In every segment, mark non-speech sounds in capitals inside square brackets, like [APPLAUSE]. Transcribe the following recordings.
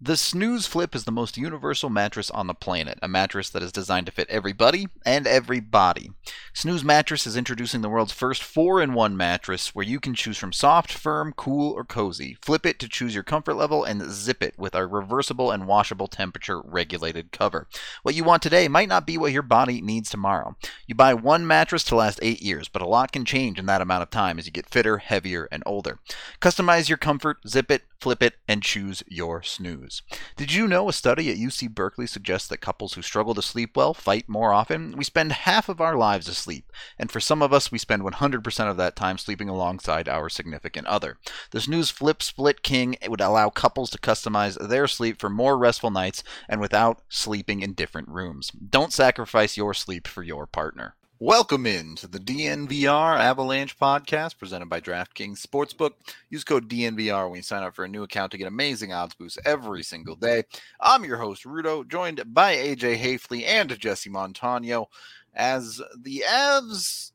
The Snooze Flip is the most universal mattress on the planet, a mattress that is designed to fit everybody and every body. Snooze Mattress is introducing the world's first 4 in 1 mattress where you can choose from soft, firm, cool, or cozy. Flip it to choose your comfort level and zip it with our reversible and washable temperature regulated cover. What you want today might not be what your body needs tomorrow. You buy one mattress to last 8 years, but a lot can change in that amount of time as you get fitter, heavier, and older. Customize your comfort, zip it, flip it, and choose your snooze. Did you know a study at UC Berkeley suggests that couples who struggle to sleep well fight more often? We spend half of our lives asleep, and for some of us, we spend 100% of that time sleeping alongside our significant other. The Snooze Flip Split King would allow couples to customize their sleep for more restful nights and without sleeping in different rooms. Don't sacrifice your sleep for your partner. Welcome in to the DNVR Avalanche podcast presented by DraftKings Sportsbook. Use code DNVR when you sign up for a new account to get amazing odds boosts every single day. I'm your host, Rudo, joined by AJ Haefele and Jesse Montano. As the Avs,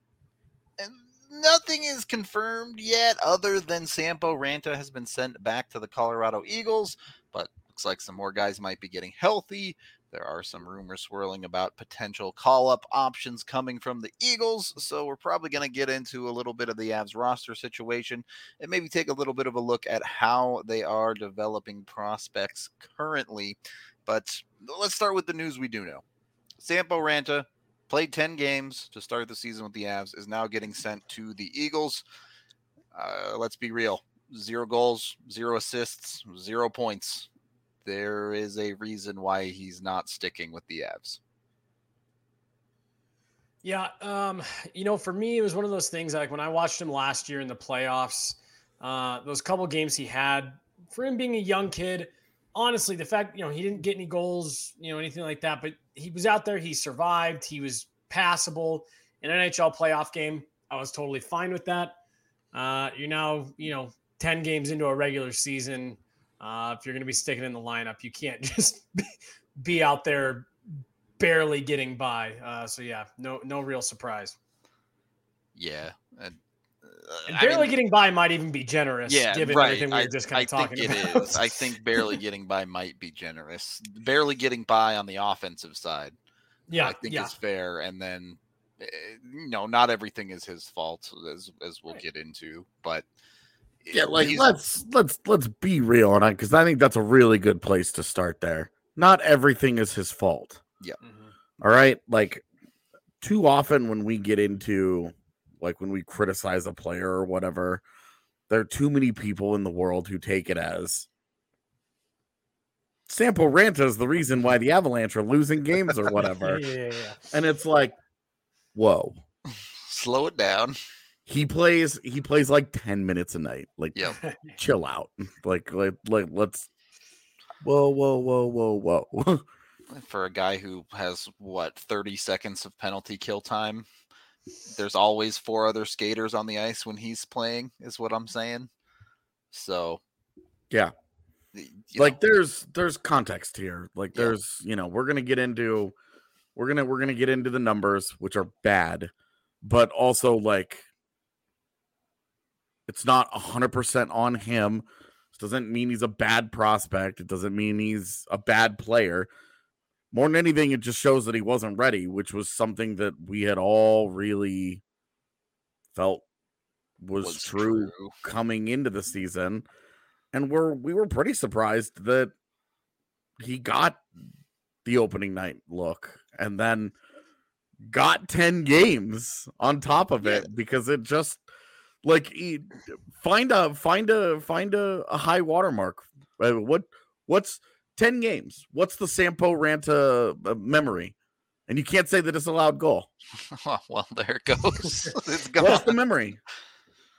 nothing is confirmed yet other than Sampo Ranta has been sent back to the Colorado Eagles, but looks like some more guys might be getting healthy. There are some rumors swirling about potential call up options coming from the Eagles. So we're probably going to get into a little bit of the Avs roster situation and maybe take a little bit of a look at how they are developing prospects currently. But let's start with the news we do know. Sampo Ranta played 10 games to start the season with the Avs, is now getting sent to the Eagles. Uh, let's be real zero goals, zero assists, zero points there is a reason why he's not sticking with the Avs. Yeah, um, you know, for me, it was one of those things like when I watched him last year in the playoffs, uh, those couple games he had, for him being a young kid, honestly, the fact, you know, he didn't get any goals, you know, anything like that, but he was out there, he survived, he was passable. In an NHL playoff game, I was totally fine with that. Uh, you're now, you know, 10 games into a regular season. Uh, if you're going to be sticking in the lineup, you can't [LAUGHS] just be out there barely getting by. Uh, so yeah, no no real surprise. Yeah. And, uh, and barely I mean, getting by might even be generous. Yeah, given right. everything we were just kind I of talking think about. it is. I think [LAUGHS] barely getting by might be generous. Barely getting by on the offensive side. Yeah, I think yeah. is fair. And then, eh, you know, not everything is his fault, as as we'll Right. get into. But Yeah, like he's- let's let's let's be real on it because I think that's a really good place to start there. Not everything is his fault. Mhm. All right. Like too often when we get into like when we criticize a player or whatever, there are too many people in the world who take it as Sampo Ranta is the reason why the Avalanche are losing games or [LAUGHS] whatever. Yeah, yeah, yeah. and it's like, whoa. [LAUGHS] slow it down. He plays he plays like 10 minutes a night. Like [LAUGHS] chill out. Like like like let's whoa, whoa, whoa, whoa, whoa. [LAUGHS] For a guy who has what 30 seconds of penalty kill time, there's always four other skaters on the ice when he's playing, is what I'm saying. So, Yeah. like know, there's there's context here like Yeah. there's you know we're gonna get into we're gonna we're gonna get into the numbers which are bad but also like it's not 100% on him. This doesn't mean he's a bad prospect. It doesn't mean he's a bad player. More than anything it just shows that he wasn't ready which was something that we had all really felt was, was true coming into the season. And we're we were pretty surprised that he got the opening night look and then got 10 games on top of it yeah. because it just like find a find a find a, a high watermark. Uh, what what's 10 games. What's the sampo ranta uh, memory? And you can't say that it's a loud goal. [LAUGHS] Well there it goes. [LAUGHS] [LAUGHS] It's what's the memory?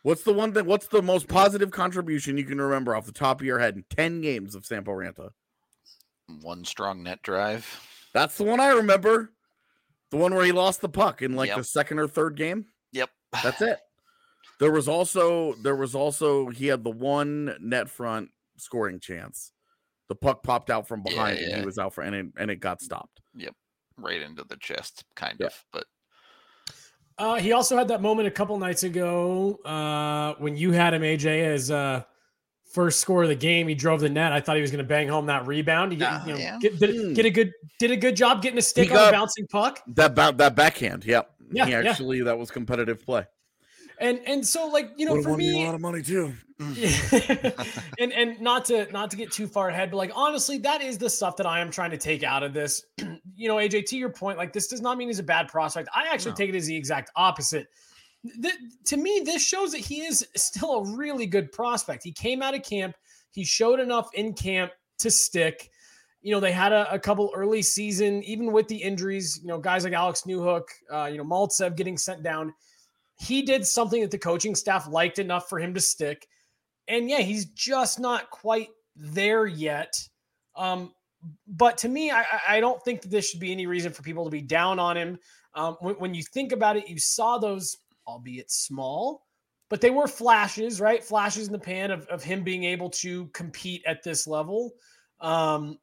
What's the one that what's the most positive contribution you can remember off the top of your head in 10 games of sampo ranta? One strong net drive. That's the one i remember. The one where he lost the puck in like yep. the second or third game. Yep. That's it. There was also there was also he had the one net front scoring chance. The puck popped out from behind yeah, yeah. and he was out for and it, and it got stopped. Yep. Right into the chest, kind of. But uh, he also had that moment a couple nights ago uh, when you had him, AJ, as uh, first score of the game, he drove the net. I thought he was going to bang home that rebound. He uh, you know, yeah. get, did, hmm. get, a good did a good job getting a stick on a bouncing puck. That that backhand, yep. Yeah, he actually yeah. that was competitive play. And and so like you know for me, a lot of money too. [LAUGHS] and and not to not to get too far ahead, but like honestly, that is the stuff that I am trying to take out of this. [CLEARS THROAT] you know, AJ, to your point, like this does not mean he's a bad prospect. I actually no. take it as the exact opposite th- to me, this shows that he is still a really good prospect. He came out of camp, he showed enough in camp to stick. You know, they had a, a couple early season, even with the injuries, you know, guys like Alex Newhook, uh, you know, Maltsev getting sent down. He did something that the coaching staff liked enough for him to stick. And yeah, he's just not quite there yet. Um, but to me, I, I, don't think that this should be any reason for people to be down on him. Um, when, when, you think about it, you saw those albeit small, but they were flashes, right? Flashes in the pan of, of him being able to compete at this level. Um,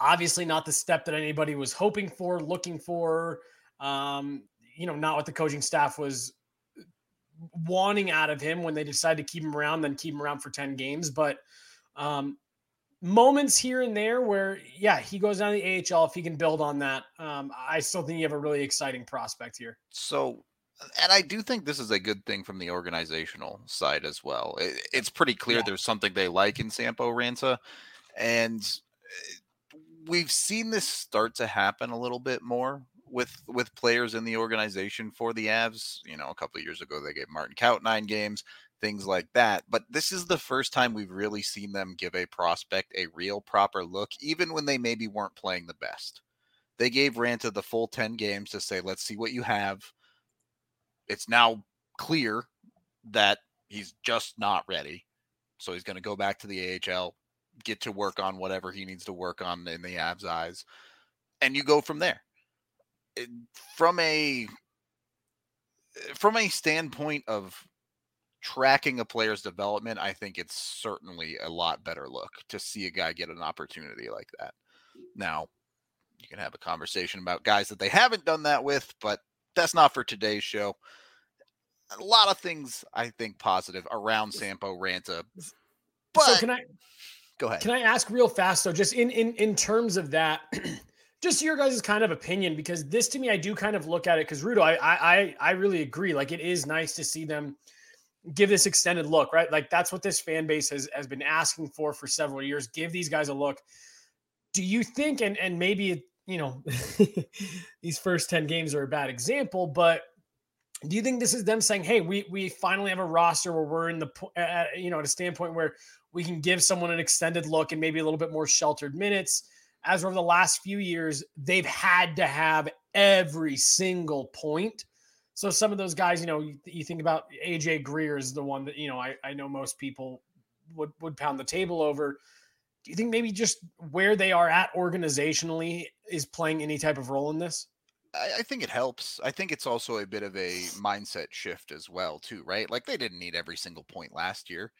obviously, not the step that anybody was hoping for, looking for. Um, you know, not what the coaching staff was wanting out of him when they decide to keep him around, then keep him around for 10 games. But um, moments here and there where, yeah, he goes down to the AHL. If he can build on that, um, I still think you have a really exciting prospect here. So and I do think this is a good thing from the organizational side as well. It, it's pretty clear yeah. there's something they like in Sampo Ranta, and eh, we've seen this start to happen a little bit more with with players in the organization for the Avs. You know, a couple years ago they gave Martin Kaut nine games, things like that. But this is the first time we've really seen them give a prospect a real proper look, even when they maybe weren't playing the best. They gave Ranta the full 10 games to say, let's see what you have it's now clear that he's just not ready. So he's going to go back to the AHL, get to work on whatever he needs to work on in the Avs' eyes, and you go from there. From a from a standpoint of tracking a player's development, I think it's certainly a lot better look to see a guy get an opportunity like that. Now, you can have a conversation about guys that they haven't done that with, but that's not for today's show. A lot of things I think positive around Sampo Ranta. But so can I go ahead? Can I ask real fast though, just in in in terms of that, [CLEARS THROAT] just your guys' kind of opinion, because this to me, I do kind of look at it because Rudo, I I I really agree. Like it is nice to see them give this extended look, right? Like that's what this fan base has has been asking for for several years. Give these guys a look. Do you think, and and maybe you know, [LAUGHS] these first 10 games are a bad example, but do you think this is them saying, "Hey, we we finally have a roster where we're in the uh, you know at a standpoint where we can give someone an extended look and maybe a little bit more sheltered minutes." As over the last few years, they've had to have every single point. So some of those guys, you know, you, you think about AJ Greer is the one that you know I, I know most people would would pound the table over do you think maybe just where they are at organizationally is playing any type of role in this? I, think it helps. I think it's also a bit of a mindset shift as well, too, right? Like they didn't need every single point last year,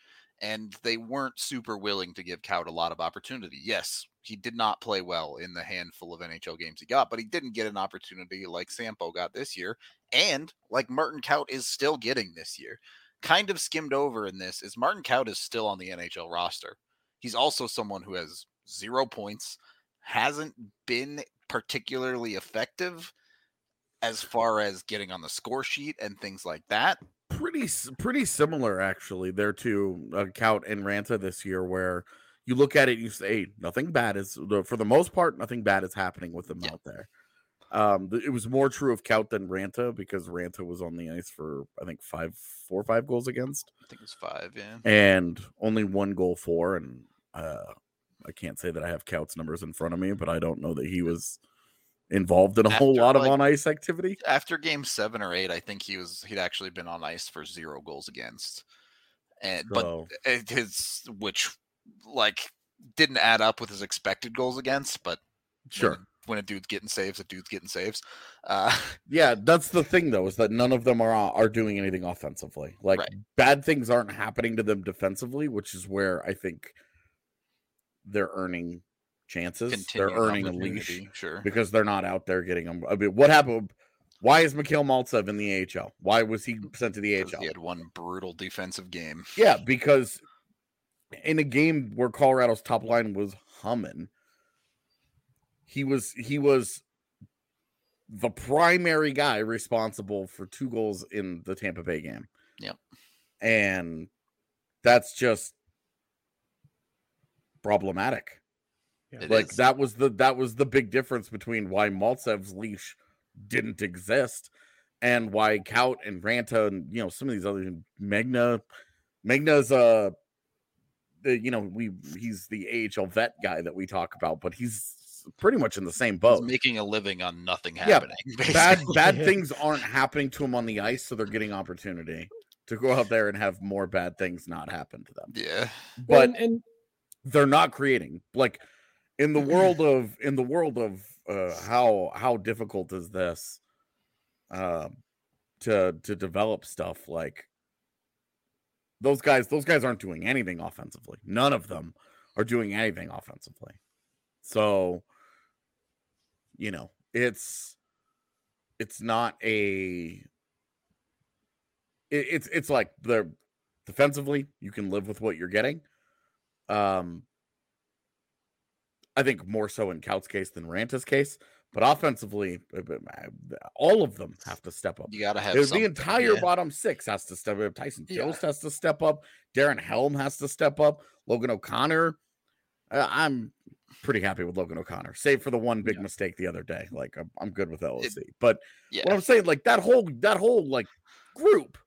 and they weren't super willing to give Kaut a lot of opportunity. Yes, he did not play well in the handful of NHL games he got, but he didn't get an opportunity like Sampo got this year, and like Martin Kaut is still getting this year. Kind of skimmed over in this is Martin Kaut is still on the NHL roster. He's also someone who has zero points, hasn't been particularly effective as far as getting on the score sheet and things like that. Pretty pretty similar actually there to uh, Kaut and Ranta this year where you look at it, you say nothing bad is for the most part, nothing bad is happening with them Yeah. out there. Um, it was more true of Kaut than Ranta because Ranta was on the ice for I think five, four or five goals against, I think it was five. Yeah. and only one goal for. And uh, I can't say that I have Kaut's numbers in front of me, but I don't know that he was involved in a whole lot of like- on ice activity. After game seven or eight, I think he was he'd actually been on ice for zero goals against, and but So, it, his which like didn't add up with his expected goals against, but sure. a- when a dude's getting saves, a dude's getting saves. Uh, Yeah, [LAUGHS] that's the thing though, is that none of them are are doing anything offensively. Like Right. bad things aren't happening to them defensively, which is where I think they're earning chances. They're earning a leash Sure. because they're not out there getting them. I mean, what happened? Why is Mikhail Maltsev in the AHL? Why was he sent to the AHL? He had one brutal defensive game. Yeah, because in a game where Colorado's top line was humming, he was he was the primary guy responsible for two goals in the Tampa Bay game. Yep. And that's just problematic. It like is. that was the that was the big difference between why Maltsev's leash didn't exist and why Kaut and Ranta and you know some of these other Megna Megna's uh the, you know we he's the AHL vet guy that we talk about but he's pretty much in the same He's boat. making a living on nothing happening Yeah, [LAUGHS] happening. Bad basically. [LAUGHS] bad things aren't happening to him on the ice so they're getting opportunity to go out there and have more bad things not happen to them. Yeah. But and, and they're not creating like in the world of in the world of uh how how difficult is this um to to develop stuff like those guys those guys aren't doing anything offensively. None of them are doing anything offensively. So you know it's it's not a it, it's it's like the defensively you can live with what you're getting. Um I think more so in Kaut's case than Ranta's case, but offensively, all of them have to step up. You gotta have The entire yeah. bottom six has to step up. Tyson Yeah. Jost has to step up. Darren Helm has to step up. Logan O'Connor. Uh, I'm pretty happy with Logan O'Connor, save for the one big Yeah. mistake the other day. Like I'm, I'm good with LOC, but Yeah. what I'm saying, like that whole that whole like group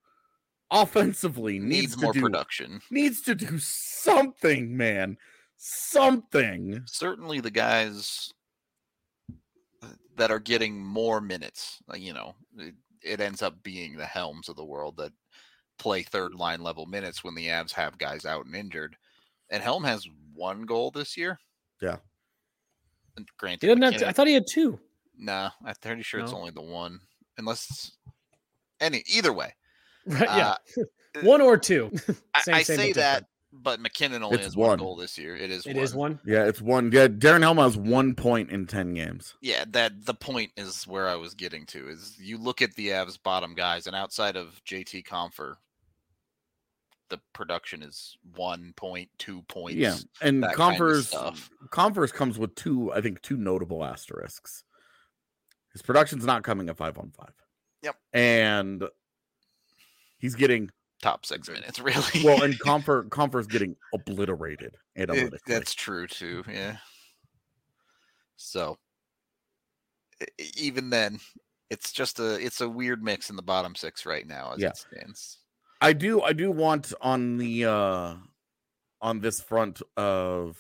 offensively needs, needs to more do production. needs to do something, man. Something. Certainly, the guys uh, that are getting more minutes, uh, you know, it, it ends up being the helms of the world that play third line level minutes when the Avs have guys out and injured. And Helm has one goal this year. Yeah. And granted, he doesn't have. To, I thought he had two. Nah, I'm pretty sure it's only the one. Unless any either way. [LAUGHS] Right? Yeah, Uh, [LAUGHS] one uh, or two. [LAUGHS] I, Same- I same, say that, different. But MacKinnon only It's has one one. goal this year. It is It one. is one. Yeah, it's one. Yeah, Darren Helm has one point in ten games. Yeah, that the point is where I was getting to is you look at the Avs bottom guys, and outside of JT Compher, the production is one point, two points. Yeah, and that kind of Compher comes with two, I think, two notable asterisks. His production's not coming at five on five. Yep. and he's getting top six minutes, [LAUGHS] really. well, and [LAUGHS] Comfort Compher's getting obliterated It- that's true too. Yeah. So e- e- even then, it's just a it's a weird mix in the bottom six right now as Yeah. it stands. I do I do want on the uh on this front of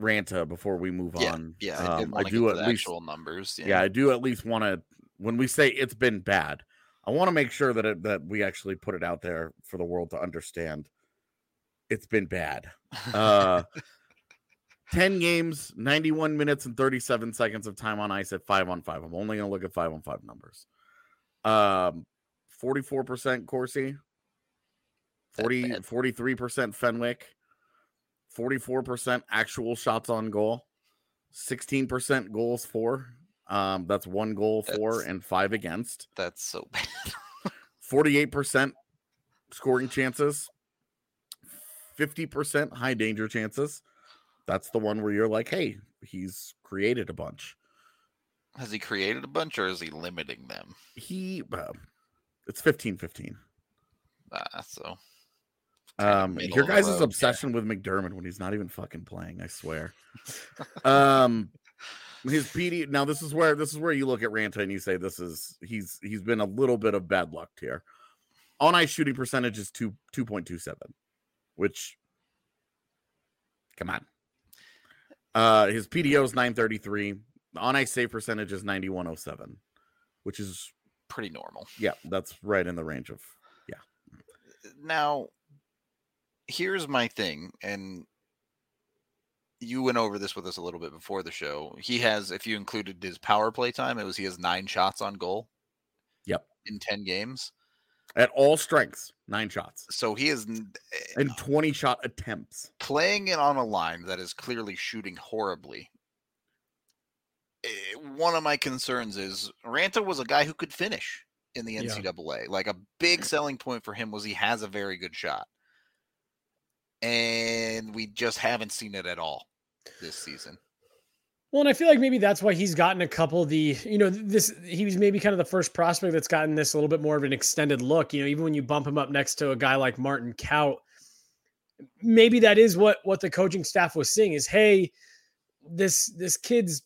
Ranta before we move Yeah, on. Yeah, I, um, wanna I do at least actual numbers. yeah. I do at least want to when we say it's been bad, I want to make sure that it, that we actually put it out there for the world to understand. It's been bad. Uh [LAUGHS] 10 games, 91 minutes and 37 seconds of time on ice at 5 on 5. I'm only going to look at 5 on 5 numbers. Um 44% Corsi, That 40 43% Fenwick, 44% actual shots on goal, 16% goals for. Um that's one goal for That's- and 5 against. That's so bad. [LAUGHS] 48% scoring chances, 50% high danger chances. That's the one where you're like, hey, he's created a bunch. Has he created a bunch or is he limiting them? He, uh, it's 15 15. Ah, so Um, your guys' road, yeah. obsession with McDermott when he's not even fucking playing, I swear. um, his PD. Now this is where this is where you look at Ranta and you say this is he's he's been a little bit of bad luck here. On ice shooting percentage is two two point two seven, which come on. Uh, his PDO is nine thirty three. On ice save percentage is ninety one oh seven, which is Pretty normal. yeah, that's right in the range of yeah. Now, here's my thing, and you went over this with us a little bit before the show. He has, if you included his power play time, it was he has nine shots on goal. Yep. In ten games, at all strengths, nine shots so he is n- eh, twenty shot attempts. playing it on a line that is clearly shooting horribly. eh, One of my concerns is Ranta was a guy who could finish in the Yeah. NCAA. Like a big selling point for him was he has a very good shot. And we just haven't seen it at all this season. Well, and I feel like maybe that's why he's gotten a couple the, you know, this he was maybe kind of the first prospect that's gotten this a little bit more of an extended look. You know, even when you bump him up next to a guy like Martin Kaut, maybe that is what what the coaching staff was seeing is, hey, this this kid's,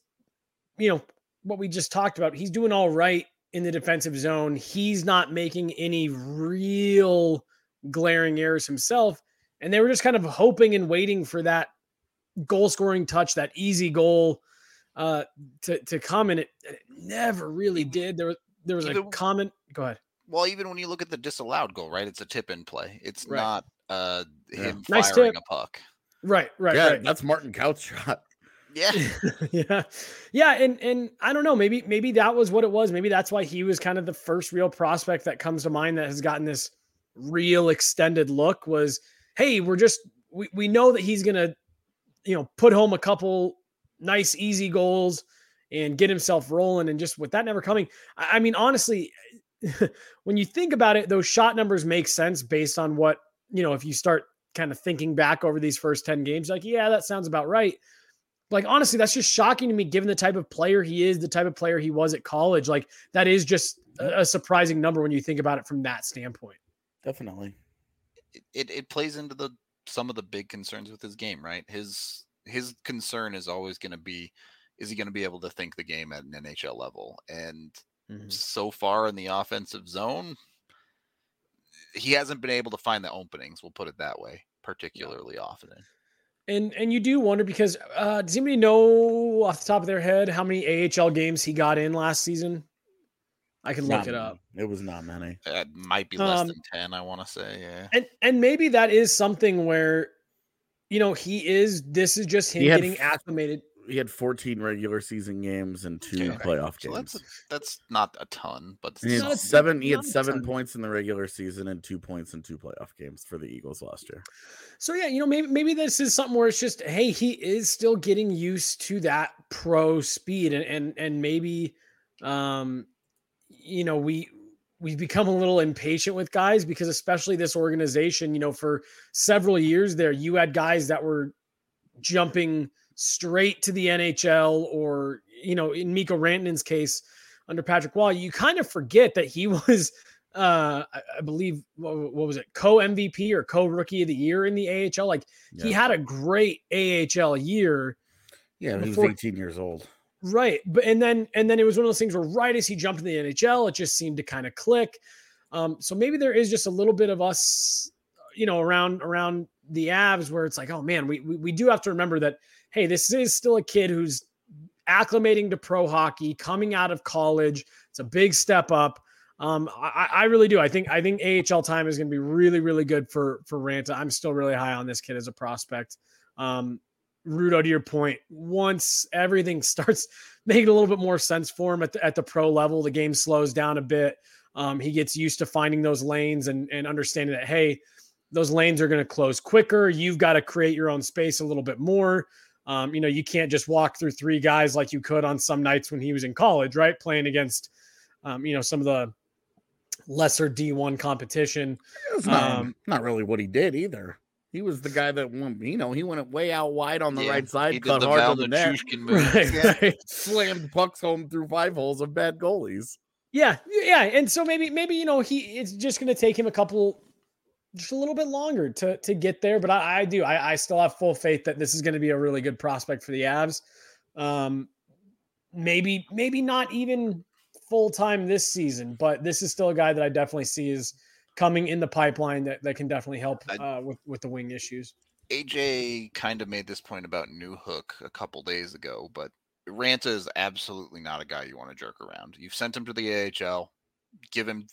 you know, what we just talked about. He's doing all right in the defensive zone. He's not making any real glaring errors himself, and they were just kind of hoping and waiting for that goal scoring touch, that easy goal uh to to come and it, it never really did. There was there was a comment. Go ahead. Well, even when you look at the disallowed goal, right? It's a tip in play. It's Right. not uh Yeah. him Nice firing tip. a puck. Right, right, yeah, right. that's Martin Kaut shot. [LAUGHS] Yeah. [LAUGHS] yeah. Yeah, and and I don't know, maybe maybe that was what it was. Maybe that's why he was kind of the first real prospect that comes to mind that has gotten this real extended look was, hey, we're just we, we know that he's gonna, you know, put home a couple nice easy goals and get himself rolling and just with that never coming. I, I mean, honestly, [LAUGHS] when you think about it, those shot numbers make sense based on what, you know, if you start kind of thinking back over these first 10 games, like, yeah, that sounds about right like honestly that's just shocking to me given the type of player he is the type of player he was at college like that is just a, a surprising number when you think about it from that standpoint Definitely. it, it, it plays into the some of the big concerns with his game, right? His his concern is always going to be is he going to be able to think the game at an NHL level? And so far in the offensive zone, he hasn't been able to find the openings, we'll put it that way, particularly often. and and you do wonder because uh does anybody know off the top of their head how many ahl games he got in last season i can look Not it many. up It was not many. It might be less Um, than 10, I want to say. Yeah. and and maybe that is something where you know he is this is just him He getting f- acclimated He had 14 regular season games and two Okay. playoff So games. that's that's not a ton, but he had seven. He had seven points in the regular season and two points in two playoff games for the Eagles last year. So yeah, you know, maybe maybe this is something where it's just, hey, he is still getting used to that pro speed, and and and maybe, um, you know, we we've become a little impatient with guys because especially this organization, you know, for several years there, you had guys that were jumping straight to the NHL, or you know, in Mikko Rantanen's case, under Patrick Roy, you kind of forget that he [LAUGHS] was uh I, believe what, what was it co MVP or co rookie of the year in the AHL like he had a great AHL year Yeah, he was 18 years old. Right but and then and then it was one of those things where right as he jumped in the NHL it just seemed to kind of click um so maybe there is just a little bit of us you know around around the Avs where it's like oh man we we, we do have to remember that hey this is still a kid who's acclimating to pro hockey coming out of college it's a big step up um, I, I really do. I think I think AHL time is going to be really, really good for for Ranta. I'm still really high on this kid as a prospect. Um, Rudo, to your point, once everything [LAUGHS] starts making a little bit more sense for him at the, at the pro level, the game slows down a bit. Um, he gets used to finding those lanes and and understanding that hey, those lanes are going to close quicker. You've got to create your own space a little bit more. Um, you know, you can't just walk through three guys like you could on some nights when he was in college, right? Playing against, um, you know, some of the lesser D1 competition. Not, Um, not really what he did either. He was the guy that won, you know, he went way out wide on the Yeah, right side, he did cut the hard Val on the net, Right, Yeah. right. slammed pucks home through five holes of bad goalies. Yeah, yeah, and so maybe maybe you know he it's just going to take him a couple just a little bit longer to to get there. But I, I do. I, I still have full faith that this is going to be a really good prospect for the Avs. Um, maybe maybe not even full time this season, but this is still a guy that I definitely see is coming in the pipeline that, that can definitely help uh, with with the wing issues. AJ kind of made this point about Newhook a couple days ago, but Ranta is absolutely not a guy you want to jerk around. You've sent him to the AHL, give him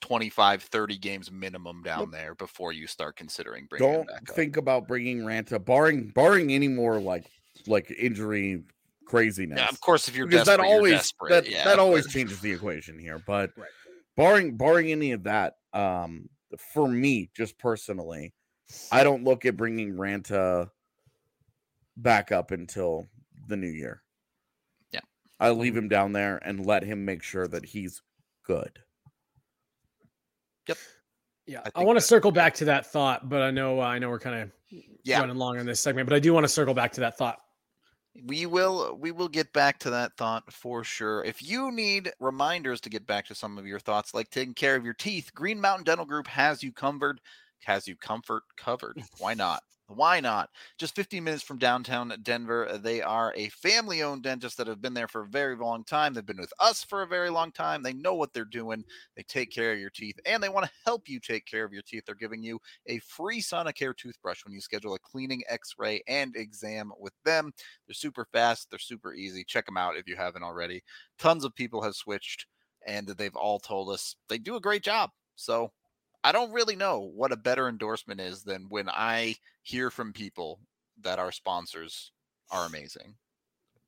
25, 30 games minimum down there before you start considering bringing Don't think about bringing Ranta, barring barring any more like like injury craziness. Yeah, of course, if you're because desperate, that always you're desperate. that yeah, that always changes the equation here. But Right. Barring barring any of that, um, for me, just personally, I don't look at bringing Ranta back up until the new year. Yeah. I leave him down there and let him make sure that he's good. Yep. Yeah, I I, want to circle back to that thought, but I know I know we're kind of Yeah. running long on this segment, but I do want to circle back to that thought. We will we will get back to that thought for sure. If you need reminders to get back to some of your thoughts like taking care of your teeth green mountain dental group has you covered has you comfort covered why [LAUGHS] not why not just 15 minutes from downtown denver uh, they are a family owned dentist that have been there for a very long time they've been with us for a very long time they know what they're doing they take care of your teeth and they want to help you take care of your teeth they're giving you a free sonicare toothbrush when you schedule a cleaning x-ray and exam with them they're super fast. They're super easy. Check them out if you haven't already. Tons of people have switched and they've all told us they do a great job. So I don't really know what a better endorsement is than when I hear from people that our sponsors are amazing.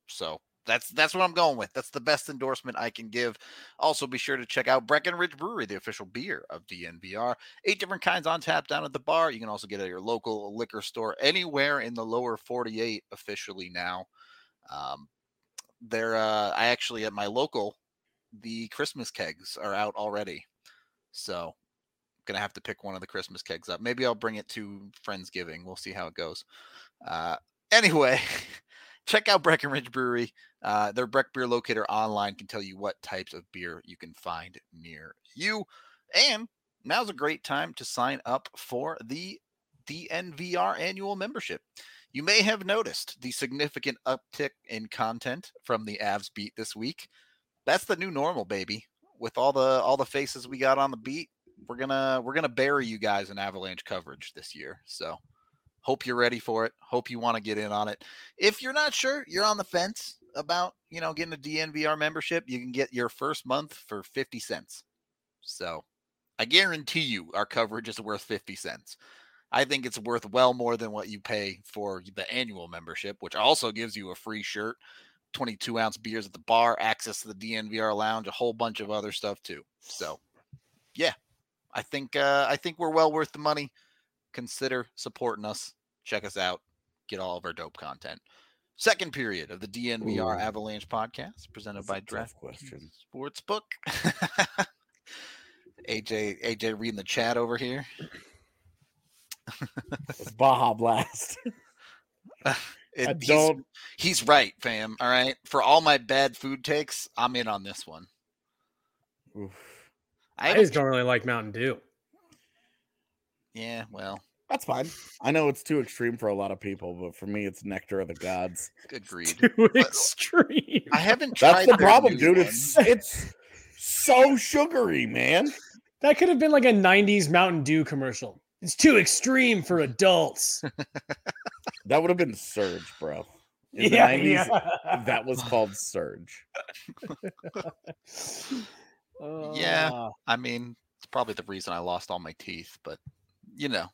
So that's that's what I'm going with. That's the best endorsement I can give. Also, be sure to check out Breckenridge Brewery, the official beer of DNVR. Eight different kinds on tap down at the bar. You can also get it at your local liquor store anywhere in the lower 48 officially now. Um, they're uh, I actually at my local, the Christmas kegs are out already, so gonna have to pick one of the Christmas kegs up. Maybe I'll bring it to Friendsgiving. We'll see how it goes. Uh, anyway, [LAUGHS] check out Breckenridge Brewery. Uh, their Breck Beer Locator online can tell you what types of beer you can find near you. And now's a great time to sign up for the DNVR annual membership. You may have noticed the significant uptick in content from the Avs beat this week. That's the new normal, baby. With all the all the faces we got on the beat, we're gonna we're gonna bury you guys in Avalanche coverage this year. So hope you're ready for it. Hope you want to get in on it. If you're not sure, you're on the fence about you know getting a DNVR membership, you can get your first month for 50 cents. So I guarantee you our coverage is worth 50 cents. I think it's worth well more than what you pay for the annual membership, which also gives you a free shirt, 22 ounce beers at the bar, access to the DNVR lounge, a whole bunch of other stuff too. So, yeah, I think uh, I think we're well worth the money. Consider supporting us. Check us out. Get all of our dope content. Second period of the DNVR Ooh. Avalanche podcast presented That's by Draft question. Sportsbook. [LAUGHS] AJ AJ reading the chat over here. It's Baja Blast. [LAUGHS] It- I he's- don't. He's right, fam. All right. For all my bad food takes, I'm in on this one. Oof. I I just don't really like Mountain Dew. yeah, well, That's fine. I know it's too extreme for a lot of people, but for me, it's nectar of the gods. [LAUGHS] agreed. Too extreme. I haven't tried. That's the their problem, dude. one. It's it's so sugary, man. That could have been like a 90s Mountain Dew commercial. It's too extreme for adults. [LAUGHS] That would have been Surge, bro. In yeah, the 90s, yeah. that was called Surge. [LAUGHS] Yeah. Uh, I mean, it's probably the reason I lost all my teeth, but you know,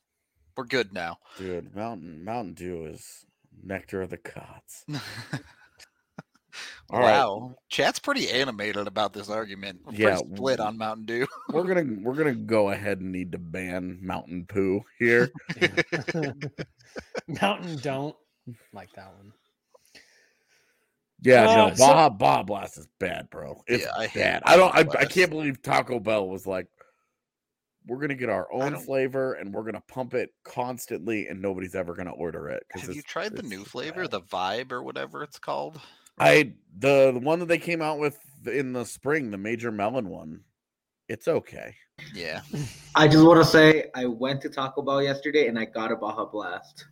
we're good now. Dude, Mountain Mountain Dew is nectar of the gods. [LAUGHS] All right. wow, chat's pretty animated about this argument. We're Yeah, split on Mountain Dew. We're gonna [LAUGHS] we're gonna go ahead and need to ban Mountain Poo here. [LAUGHS] Mountain don't like that one. Yeah, Uh, no, so- Baja Baja Blast is bad, bro. It's Yeah, I bad. I don't. I, I can't believe Taco Bell was like, we're gonna get our own flavor and we're gonna pump it constantly, and nobody's ever gonna order it. 'cause Have you tried the new flavor, bad. the Vibe or whatever it's called? I the, the one that they came out with in the spring, the Major Melon one. It's okay. Yeah. I just want to say I went to Taco Bell yesterday and I got a Baja Blast.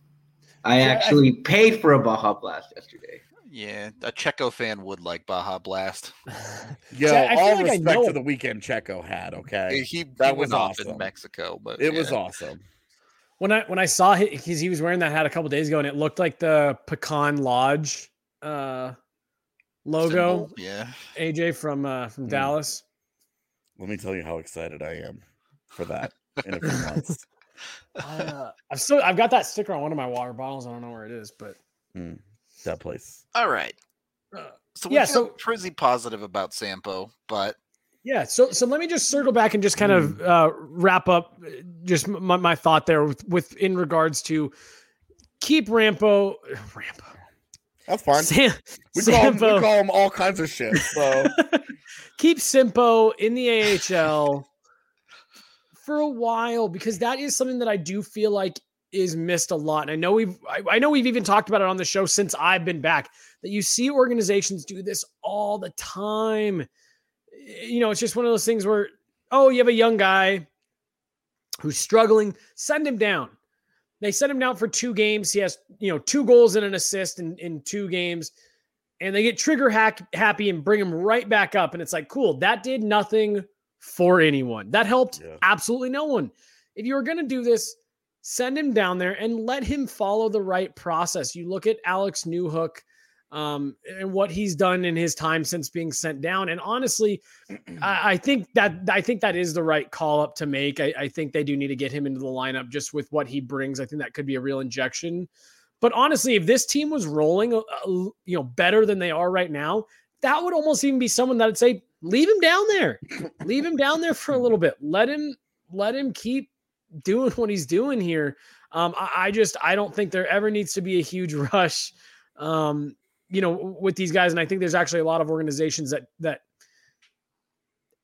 I Yeah, I- actually paid for a Baja Blast yesterday. Yeah. A Checo fan would like Baja Blast. Yeah, [LAUGHS] See, I feel all like I respect know- to the weekend Checo had. Okay, He, that he was went off in. Mexico, but it was awesome. when I when I saw him because he was wearing that hat a couple days ago and it looked like the Pecan Lodge uh logo. Symbol, Yeah. AJ from uh from Hmm. Dallas. Let me tell you how excited I am for that in a few [LAUGHS] months. I, uh, I've still I've got that sticker on one of my water bottles. I don't know where it is, but Mm, that place. All right. uh, So we Yeah, yeah, so- so pretty positive about Sampo, but Yeah, so so let me just circle back and just kind of uh, wrap up uh, just my, my thought there with, with in regards to keep Rampo [SIGHS] Rampo That's fine. Sam, We call, him, we call him all kinds of shit. So [LAUGHS] keep Simpo in the AHL [LAUGHS] for a while because that is something that I do feel like is missed a lot. And I know we've I, I know we've even talked about it on the show since I've been back that you see organizations do this all the time. You know, it's just one of those things where oh, you have a young guy who's struggling, send him down. They send him down for two games. He has, you know, two goals and an assist in, in two games and they get trigger hack happy and bring him right back up. And it's like, cool, that did nothing for anyone. That helped Yeah. absolutely no one. If you were going to do this, send him down there and let him follow the right process. You look at Alex Newhook um, and what he's done in his time since being sent down. And honestly, [CLEARS THROAT] I, I think that I think that is the right call up to make. I, I think they do need to get him into the lineup just with what he brings. I think that could be a real injection. But honestly, if this team was rolling, uh, uh, you know, better than they are right now, that would almost even be someone that'd say, leave him down there, leave him down there for a little bit. Let him, let him keep doing [LAUGHS] what he's doing here. Um, I, I just, I don't think there ever needs to be a huge [LAUGHS] rush, um, you know, with these guys. And I think there's actually a lot of organizations that that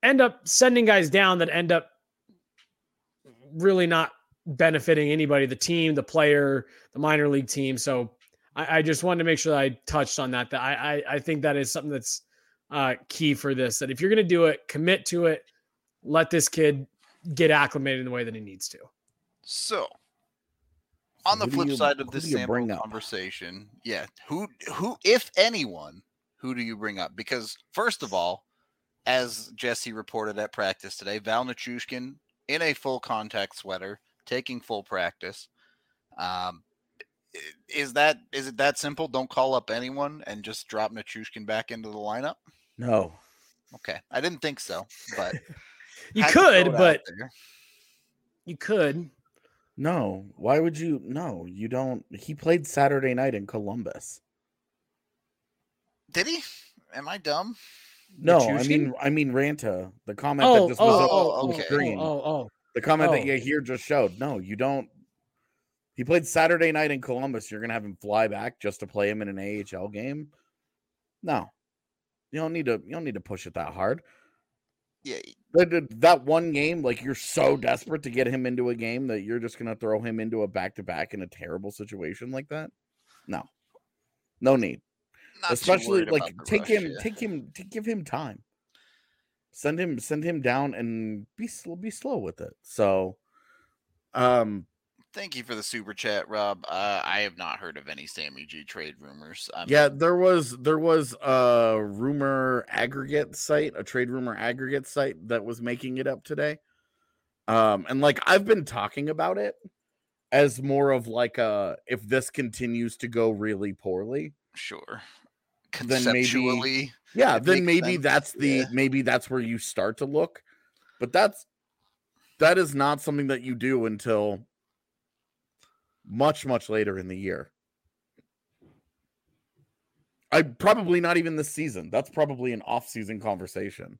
end up sending guys down that end up really not benefiting anybody, the team, the player, the minor league team. So I, I just wanted to make sure that I touched on that. That I, I, I think that is something that's uh, key for this. That if you're going to do it, commit to it. Let this kid get acclimated in the way that he needs to. So, on the Who do flip you- side of this do you sample up? conversation, yeah, who who if anyone, who do you bring up? Because first of all, as Jesse reported at practice today, Val Nichushkin in a full contact sweater, taking full practice. Um, is that is it that simple? Don't call up anyone and just drop Nichushkin back into the lineup. no, Okay, I didn't think so, but [LAUGHS] You had to throw it could, but you could. no. Why would you? No, you don't. He played Saturday night in Columbus. did he? Am I dumb? No, I mean, I mean Ranta. The comment Oh, that just was oh, up oh, on oh, the screen. oh, oh, The comment that Oh. you here just showed. No, you don't. He played Saturday night in Columbus. You're gonna have him fly back just to play him in an AHL game? No, you don't need to. You don't need to push it that hard. Yeah, That- one game, like you're so desperate to get him into a game that you're just gonna throw him into a back to back in a terrible situation like that. No, no need. not Especially like take rush, him, yeah. take him, to give him time. Send him, send him down, and be slow, be slow with it. So, um, Thank you for the super chat, Rob. Uh, I have not heard of any Sammy G trade rumors. I'm, Yeah, there was there was a rumor aggregate site, a trade rumor aggregate site that was making it up today. Um, and like I've been talking about it as more of like a if this continues to go really poorly, sure. Then maybe- Conceptually, yeah, then maybe sense, that's the yeah. maybe that's where you start to look. But that's that is not something that you do until much much later in the year. I probably not even this season. That's probably an off-season conversation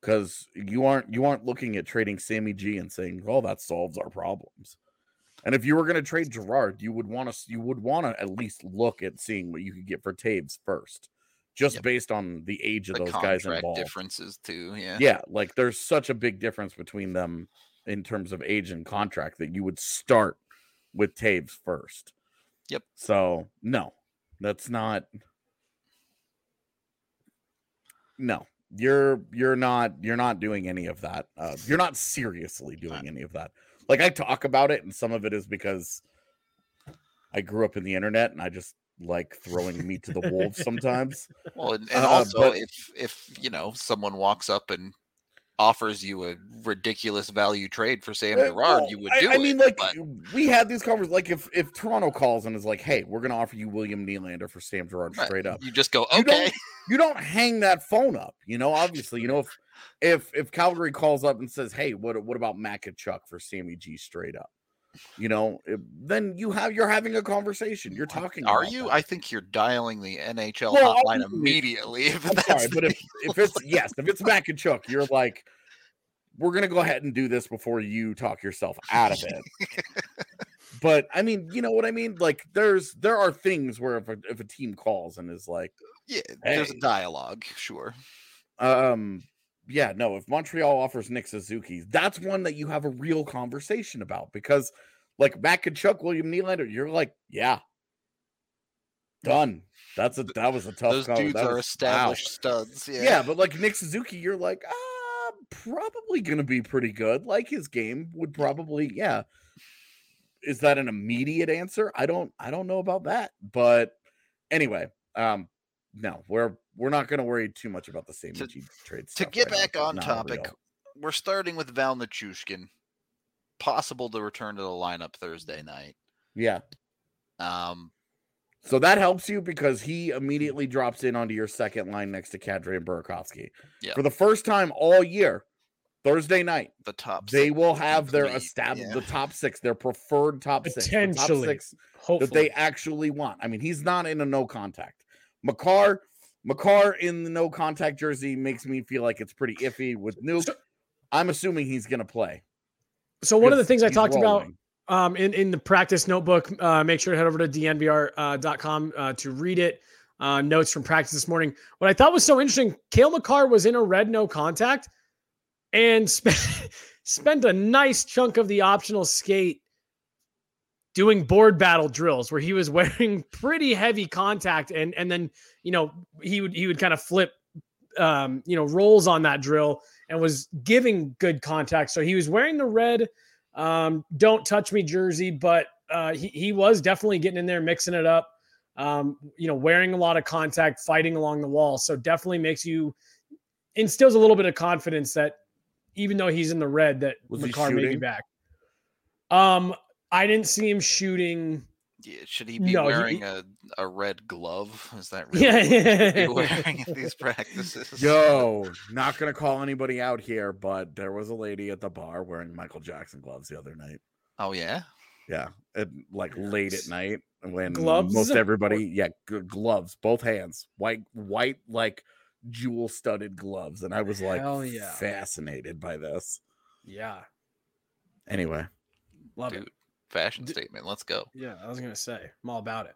because you aren't you aren't looking at trading Sammy G and saying, "Well, that solves our problems." And if you were going to trade Gerard, you would want to you would want to at least look at seeing what you could get for Toews first, just Yep. based on the age of the those guys involved. differences too. Yeah. Yeah, like there's such a big difference between them in terms of age and contract that you would start with Toews first. Yep. So no, that's not. No, you're you're not you're not doing any of that. Uh, you're not seriously doing any of that. Like I talk about it, and some of it is because I grew up in the internet, and I just like throwing meat to the wolves [LAUGHS] sometimes. Well, and, and Uh, also but- if if you know someone walks up and offers you a ridiculous value trade for Sam Girard, eh, well, you would do I it. mean, like but we had these conversations. Like if if Toronto calls and is like, "Hey, we're going to offer you William Nylander for Sam Girard Right. straight up," you just go You don't- okay. you don't hang that phone up. You know, obviously, you know if [LAUGHS] if if Calgary calls up and says, "Hey, what what about Chuck for Sammy G straight up?" You know, then you have you're having a conversation. You're talking. Are you? that. I think you're dialing the NHL Well, hotline immediately. [LAUGHS] If I'm that's sorry, but if [LAUGHS] if it's yes, if it's Mac and Chuck, you're like, we're gonna go ahead and do this before you talk yourself out of it. but I mean, you know what I mean? Like, there's there are things where if a, if a team calls and is like, yeah, there's a dialogue, sure. um, yeah, no, if Montreal offers Nick Suzuki, that's one that you have a real conversation about because, like Mac and Chuck, William Nylander, you're like, yeah, done. That's a that was a tough. Those call. dudes That are was- wow. established studs. Yeah. Yeah. but like Nick Suzuki, you're like, ah, probably gonna be pretty good. Like his game would probably, yeah. Is that an immediate answer? I don't I don't know about that. But anyway, um, no, we're we're not gonna worry too much about the same To- trade. to get right back It's on topic, real. we're starting with Val Nichushkin, possible to return to the lineup Thursday night. Yeah. Um, So that helps you because he immediately drops in onto your second line next to Kadri and Burakovsky. Yeah. For the first time all year, Thursday night, the top. they six will have their established yeah. the top six, their preferred top six, the top six Hopefully. that they actually want. I mean, he's not in a no contact. Makar, Makar in the no contact jersey makes me feel like it's pretty iffy with Nuke. So- I'm assuming he's gonna play. so one of the things I talked about um, in in the practice notebook. Uh, make sure to head over to dnvr.com uh, to read it. Uh, notes from practice this morning. What I thought was so interesting, Cale Makar was in a red no contact and spent [LAUGHS] spent a nice chunk of the optional skate doing board battle drills where he was [LAUGHS] wearing pretty heavy contact and and then you know he would he would kind of flip um you know rolls on that drill and was giving good contact. So he was wearing the red um don't touch me jersey but uh he, he was definitely getting in there mixing it up um you know wearing a lot of contact fighting along the wall. So definitely makes you instills a little bit of confidence that even though he's in the red that Was Makar may be back. Um I didn't see him shooting. Yeah, should he be No, he- wearing a, a red glove? Is that really Yeah, what he should be yeah. [LAUGHS] wearing at these practices? Yo, not gonna call anybody out here, but there was a lady at the bar wearing Michael Jackson gloves the other night. Oh yeah. Yeah, at, like late at night when Gloves? most everybody, yeah, g- gloves, both hands, white, white, like jewel studded gloves, and I was like Hell yeah. fascinated by this. Yeah, Anyway, love it. Dude, fashion D- statement. Let's go. Yeah, I was gonna say, I'm all about it.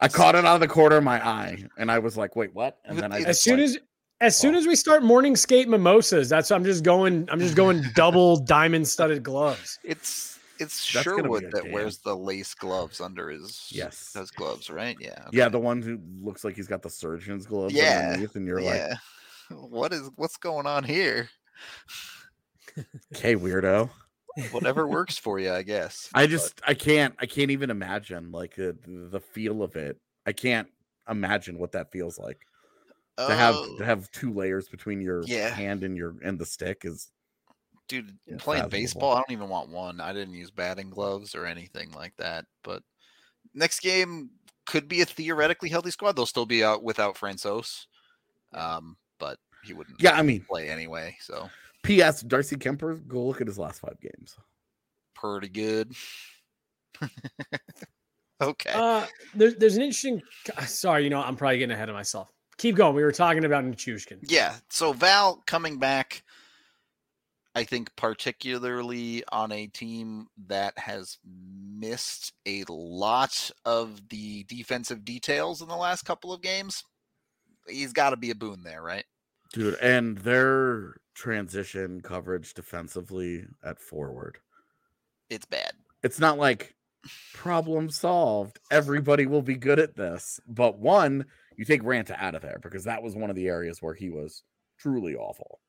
I caught it out of the corner of my eye, and I was like, "Wait, what?" And then I As As soon like, as as soon as we start morning skate mimosas, that's I'm just going. I'm just going [LAUGHS] double diamond studded gloves. It's it's That's Sherwood that jam. wears the lace gloves under his Yes. those gloves, right? Yeah. yeah, the one who looks like he's got the surgeon's gloves Yeah, underneath, and you're like, [LAUGHS] what is what's going on here? "Okay, weirdo." Whatever [LAUGHS] works for you, I guess. I but- just I can't I can't even imagine like the the feel of it. I can't imagine what that feels like to have Oh, to have two layers between your Yeah. hand and your and the stick is dude Yeah, playing baseball i don't even want one i didn't use batting gloves or anything like that but next game could be a theoretically healthy squad they'll still be out without francois um but he wouldn't yeah. I mean, play anyway so P.S. Darcy Kuemper, go look at his last five games. pretty good [LAUGHS] okay Uh, there's there's an interesting. Sorry, you know I'm probably getting ahead of myself. Keep going. We were talking about Nichushkin. yeah so val coming back i think particularly on a team that has missed a lot of the defensive details in the last couple of games he's got to be a boon there right Dude, and their transition coverage defensively at forward. it's bad It's not like problem solved. Everybody will be good at this. But one, you take Ranta out of there because that was one of the areas where he was truly awful.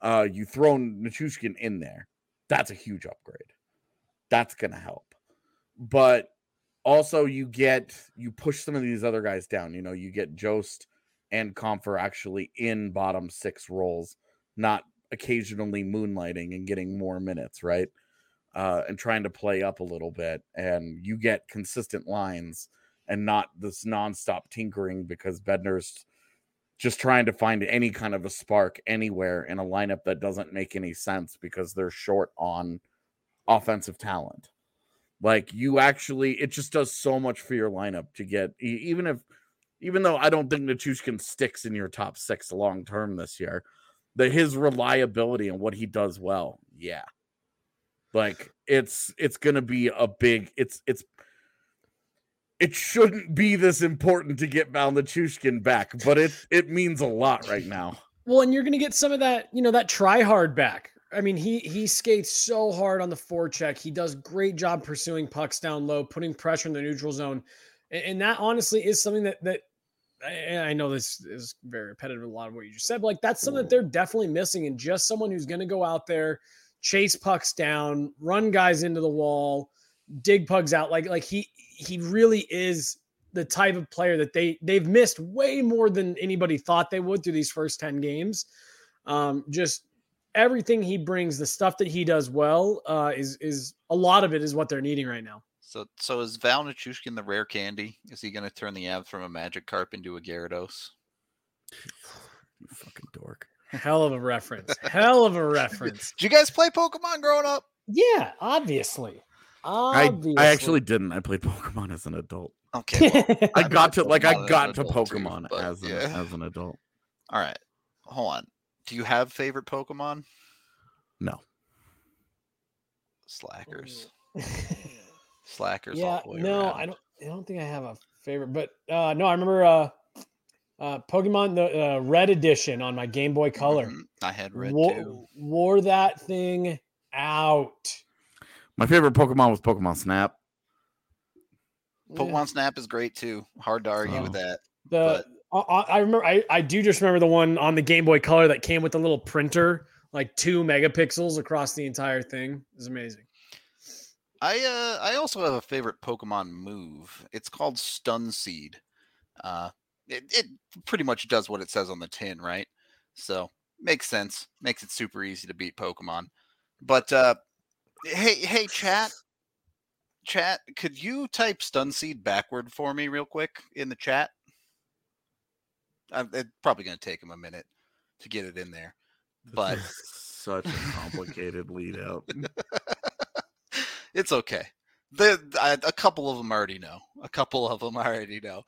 Uh, you throw Nichushkin in there. That's a huge upgrade. That's going to help. But also, you get you push some of these other guys down. You know, you get Jost and Compher actually in bottom six roles, not occasionally moonlighting and getting more minutes, right? Uh, and trying to play up a little bit. And you get consistent lines and not this nonstop tinkering because Bednar's just trying to find any kind of a spark anywhere in a lineup that doesn't make any sense because they're short on offensive talent. Like you actually, it just does so much for your lineup to get, even if, even though I don't think Nichushkin sticks in your top six long term this year, the his reliability and what he does well, yeah, like it's it's gonna be a big, it's it's it shouldn't be this important to get Val Nichushkin back, but it it means a lot right now. Well, and you're to get some of that, you know, that try hard back. I mean, he he skates so hard on the forecheck. He does great job pursuing pucks down low, putting pressure in the neutral zone, and, and that honestly is something that that I know this is very repetitive. A lot of what you just said, but like that's something that they're definitely missing, and just someone who's going to go out there, chase pucks down, run guys into the wall, dig pugs out. Like like he he really is the type of player that they they've missed way more than anybody thought they would through these first 10 games. Um, just everything he brings, the stuff that he does well, uh, is is a lot of it is what they're needing right now. So so is Val Nichushkin the rare candy? Is he gonna turn the Avs from a Magikarp into a Gyarados? [SIGHS] You fucking dork. Hell of a reference. Hell of a reference. Did you guys play Pokemon growing up? Yeah, obviously. I, Obviously. I actually didn't. I played [LAUGHS] Pokemon as an adult. Okay. well, [LAUGHS] I got to like I got to adult too, Pokemon as an, yeah. as an adult. all right. Hold on. Do you have favorite Pokemon? No. Slackers. [LAUGHS] Slackers. yeah, all the way no, around. I don't. I don't think I have a favorite, but uh, no, I remember uh, uh, Pokemon the uh, Red Edition on my Game Boy Color. Mhm. I had red Wo- too. wore that thing out. My favorite Pokemon was Pokemon Snap. Pokemon Snap is great too. Hard to argue with Oh. that. The I, I I remember I, I do just remember the one on the Game Boy Color that came with the little printer, like two megapixels across the entire thing. It was amazing. I uh I also have a favorite Pokemon move. It's called Stun Seed. Uh it, it pretty much does what it says on the tin, right? So makes sense. Makes it super easy to beat Pokemon. But uh hey hey chat. Chat, could you type Stun Seed backward for me real quick in the chat? I'm, it's probably gonna take him a minute to get it in there. But [LAUGHS] such a complicated lead out. [LAUGHS] [LAUGHS] it's okay. The I, a couple of them already know. A couple of them [LAUGHS] already know.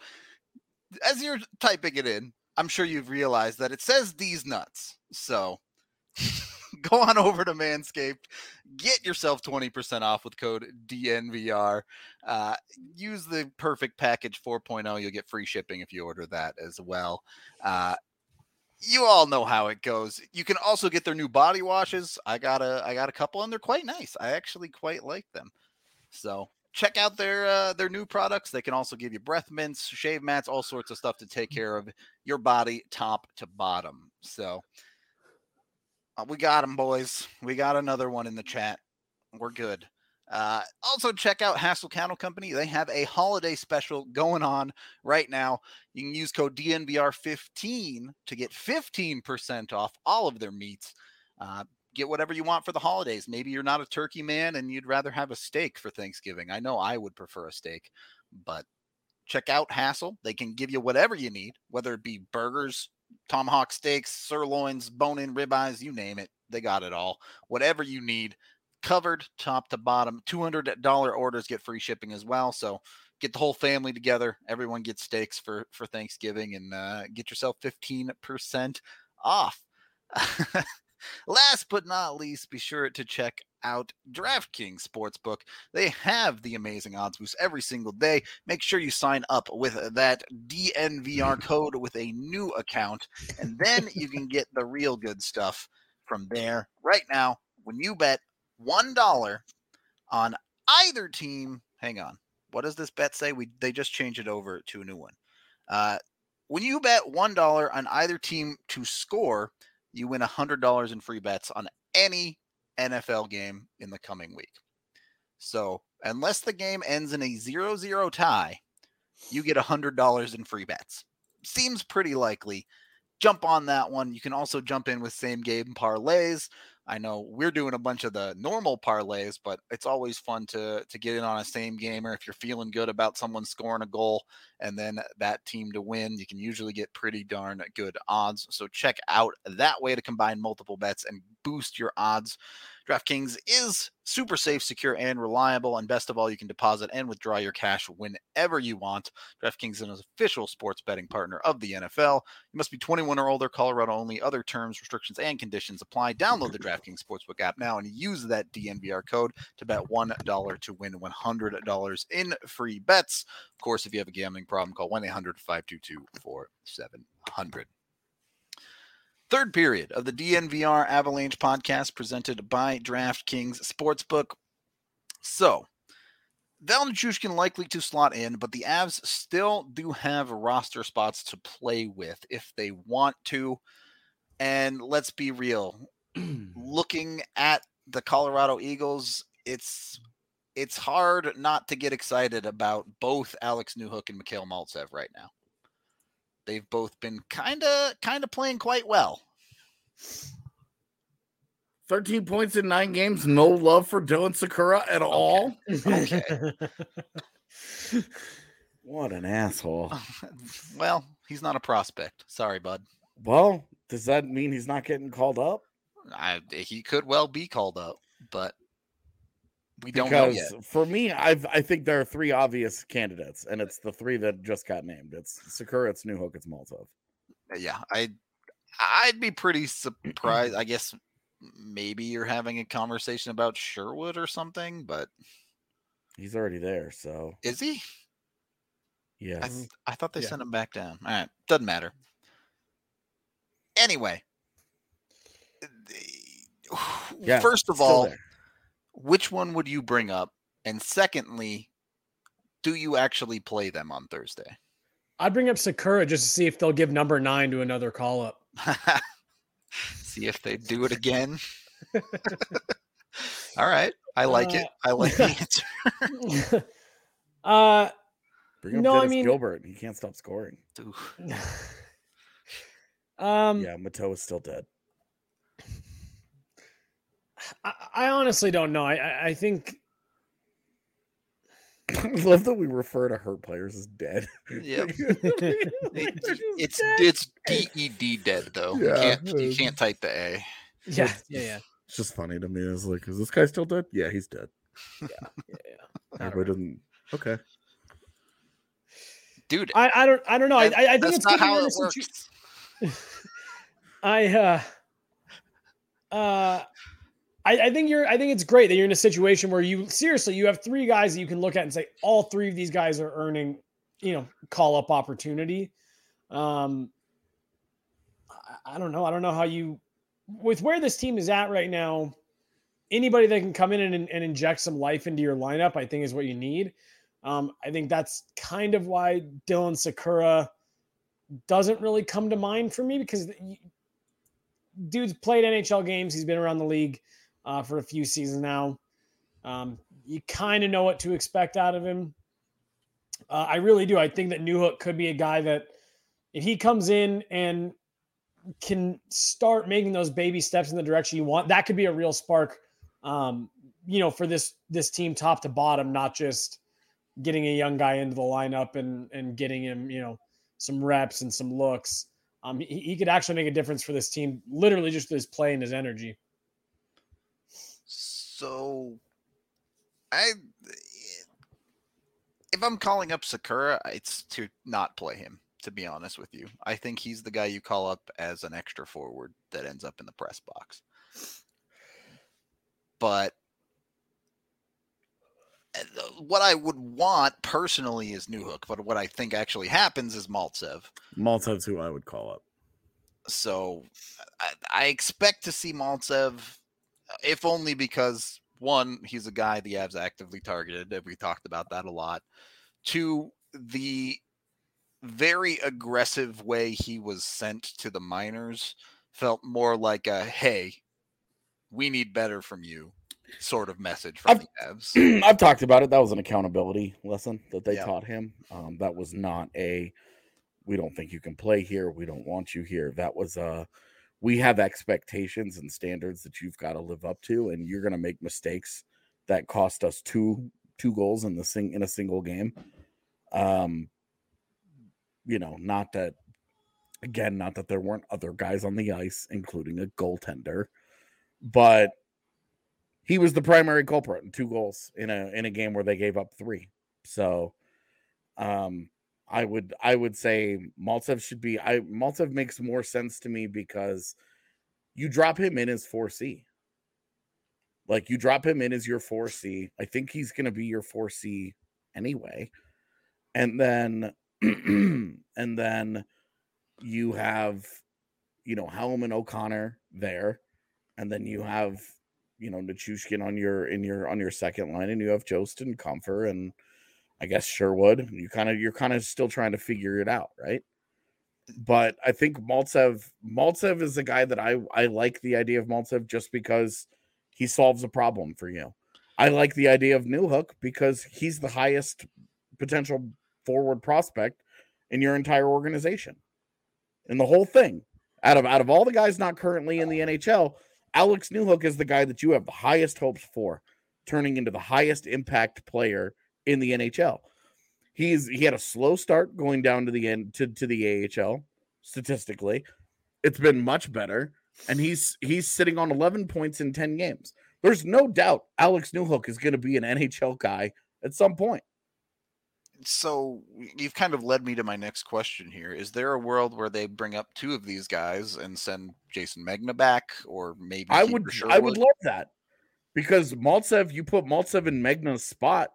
As you're typing it in, I'm sure you've realized that it says these nuts. So [LAUGHS] go on over to Manscaped, get yourself 20% off with code DNVR. Uh, use the perfect package 4.0. You'll get free shipping if you order that as well. Uh, you all know how it goes. You can also get their new body washes. I got a I got a couple and they're quite nice. I actually quite like them. So check out their uh, their new products. They can also give you breath mints, shave mats, all sorts of stuff to take care of your body top to bottom. So uh, we got them, boys. We got another one in the chat. We're good. Uh, also, check out Hassel Cattle Company. They have a holiday special going on right now. You can use code DNVR15 to get 15% off all of their meats. Uh, get whatever you want for the holidays. Maybe you're not a turkey man and you'd rather have a steak for Thanksgiving. I know I would prefer a steak, but check out Hassel. They can give you whatever you need, whether it be burgers, tomahawk steaks, sirloins, bone in ribeyes, you name it. They got it all. Whatever you need, covered top to bottom. $200 orders get free shipping as well. So get the whole family together. Everyone gets steaks for, for Thanksgiving and uh, get yourself 15% off. [LAUGHS] Last but not least, be sure to check out DraftKings Sportsbook. They have the amazing odds boost every single day. Make sure you sign up with that DNVR [LAUGHS] code with a new account, and then you can get the real good stuff from there. Right now, when you bet $1 on either team hang on. What does this bet say? We they just changed it over to a new one. Uh, when you bet one dollar on either team to score, you win a hundred dollars in free bets on any NFL game in the coming week. So unless the game ends in a zero-zero tie, you get a hundred dollars in free bets. Seems pretty likely. Jump on that one. You can also jump in with same game parlays. I know we're doing a bunch of the normal parlays, but it's always fun to to get in on a same gamer if you're feeling good about someone scoring a goal and then that team to win. You can usually get pretty darn good odds. So check out that way to combine multiple bets and boost your odds. DraftKings is super safe, secure, and reliable. And best of all, you can deposit and withdraw your cash whenever you want. DraftKings is an official sports betting partner of the NFL. You must be 21 or older, Colorado only. Other terms, restrictions, and conditions apply. Download the DraftKings Sportsbook app now and use that DNVR code to bet $1 to win $100 in free bets. Of course, if you have a gambling problem, call 1 800 522 4700. Third period of the DNVR Avalanche podcast presented by DraftKings Sportsbook. So, Val Nichushkin likely to slot in, but the Avs still do have roster spots to play with if they want to. And let's be real, [CLEARS THROAT] looking at the Colorado Eagles, it's it's hard not to get excited about both Alex Newhook and Mikhail Maltsev right now. They've both been kind of kind of playing quite well. 13 points in nine games. No love for Dylan Sikura at all. Okay. [LAUGHS] What an asshole. [LAUGHS] well, he's not a prospect. Sorry, bud. Well, does that mean he's not getting called up? I, he could well be called up, but we don't know Because yet. for me, I've I think there are three obvious candidates, and it's the three that just got named. It's Sikura, it's Newhook, it's Maltsev. Uh, yeah, I I'd be pretty surprised. I guess maybe you're having a conversation about Sherwood or something, but He's already there, so is he? I, yes. th- I thought they Yeah. sent him back down. All right, doesn't matter. Anyway, the- [SIGHS] Yeah, first of all, there. Which one would you bring up? And secondly, do you actually play them on Thursday? I'd bring up Sikura just to see if they'll give number nine to another call up. [LAUGHS] See if they do it again. [LAUGHS] All right. I like it. I like the [LAUGHS] answer. uh, Bring up no, I Dennis mean- Gilbert. He can't stop scoring. Um, Yeah, Mato is still dead. I, I honestly don't know. I, I, I think I [LAUGHS] love that we refer to hurt players as dead. Yep. [LAUGHS] It- [LAUGHS] it's dead. it's D E D dead though. You Yeah, can't you can't type the A. yeah, It's yeah, yeah, It's just funny to me. It's like, is this guy still dead? Yeah, he's dead. yeah, yeah. Everybody doesn't. Okay. Dude, I, I don't I don't know. I, that- I I think that's it's not good how it a situ- works. I uh uh I, I think you're I think it's great that you're in a situation where you seriously you have three guys that you can look at and say all three of these guys are earning, you know, call up opportunity. Um I, I don't know. I don't know how you with where this team is at right now, anybody that can come in and, and inject some life into your lineup, I think is what you need. Um, I think that's kind of why Dylan Sikura doesn't really come to mind for me because dude's played NHL games. He's been around the league uh, for a few seasons now. Um, you kind of know what to expect out of him. Uh, I really do. I think that Newhook could be a guy that if he comes in and can start making those baby steps in the direction you want, that could be a real spark. Um, you know, for this this team top to bottom, not just getting a young guy into the lineup and and getting him, you know, some reps and some looks. Um, he, he could actually make a difference for this team, literally just with his play and his energy. So I if I'm calling up Sikura, it's to not play him, to be honest with you. I think he's the guy you call up as an extra forward that ends up in the press box. But uh, what I would want personally is Newhook, but what I think actually happens is Maltsev. Maltsev's who I would call up. So I, I expect to see Maltsev, if only because one, he's a guy the Avs actively targeted. and We talked about that a lot. Two, the very aggressive way he was sent to the minors felt more like a hey, we need better from you sort of message from I've- the Avs. [CLEARS THROAT] I've talked about it. That was an accountability lesson that they Yeah. taught him. Um, that was not a we don't think you can play here. We don't want you here. That was a we have expectations and standards that you've got to live up to, and you're going to make mistakes that cost us two two goals in the sing in a single game. Um, you know, not that again, not that there weren't other guys on the ice, including a goaltender, but he was the primary culprit in two goals in a in a game where they gave up three. So um I would I would say Maltsev should be I Maltsev makes more sense to me because you drop him in as 4C. Like you drop him in as your 4C. I think he's gonna be your 4C anyway. And then [CLEARS THROAT] and then you have you know Helm and O'Connor there, and then you have you know Nichushkin on your in your on your second line, and you have Jost and Compher and I guess Sherwood. You kind of you're kind of still trying to figure it out, right? But I think Maltsev Maltsev is a guy that I I like the idea of Maltsev just because he solves a problem for you. I like the idea of Newhook because he's the highest potential forward prospect in your entire organization. In the whole thing. Out of out of all the guys not currently in the NHL, Alex Newhook is the guy that you have the highest hopes for turning into the highest impact player in the NHL. He's he had a slow start going down to the end to, to the AHL statistically. It's been much better and he's he's sitting on 11 points in 10 games. There's no doubt Alex Newhook is going to be an NHL guy at some point. so you've kind of led me to my next question here. Is there a world where they bring up two of these guys and send Jason Megna back, or maybe I would I would love that because Maltsev, you put Maltsev in Megna's spot.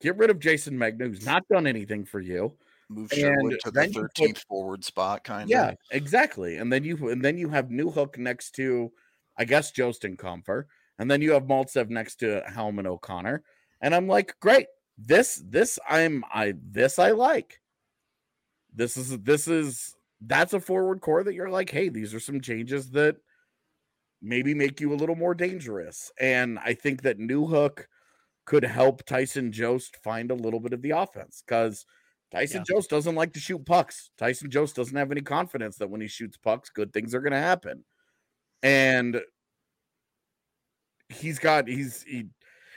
Get rid of Jason Megna, who's not done anything for you. move Sherwood to the then you put- thirteenth forward spot, kind of. Yeah, exactly. And then you and then you have Newhook next to, I guess, Jost and Compher, and then you have Maltsev next to Helm and O'Connor. And I'm like, great. This this I'm I this I like. This is this is that's a forward core that you're like, hey, these are some changes that maybe make you a little more dangerous. And I think that Newhook could help Tyson Jost find a little bit of the offense because Tyson Jost doesn't like to shoot pucks. Tyson Jost doesn't have any confidence that when he shoots pucks, good things are going to happen. And he's got he's he.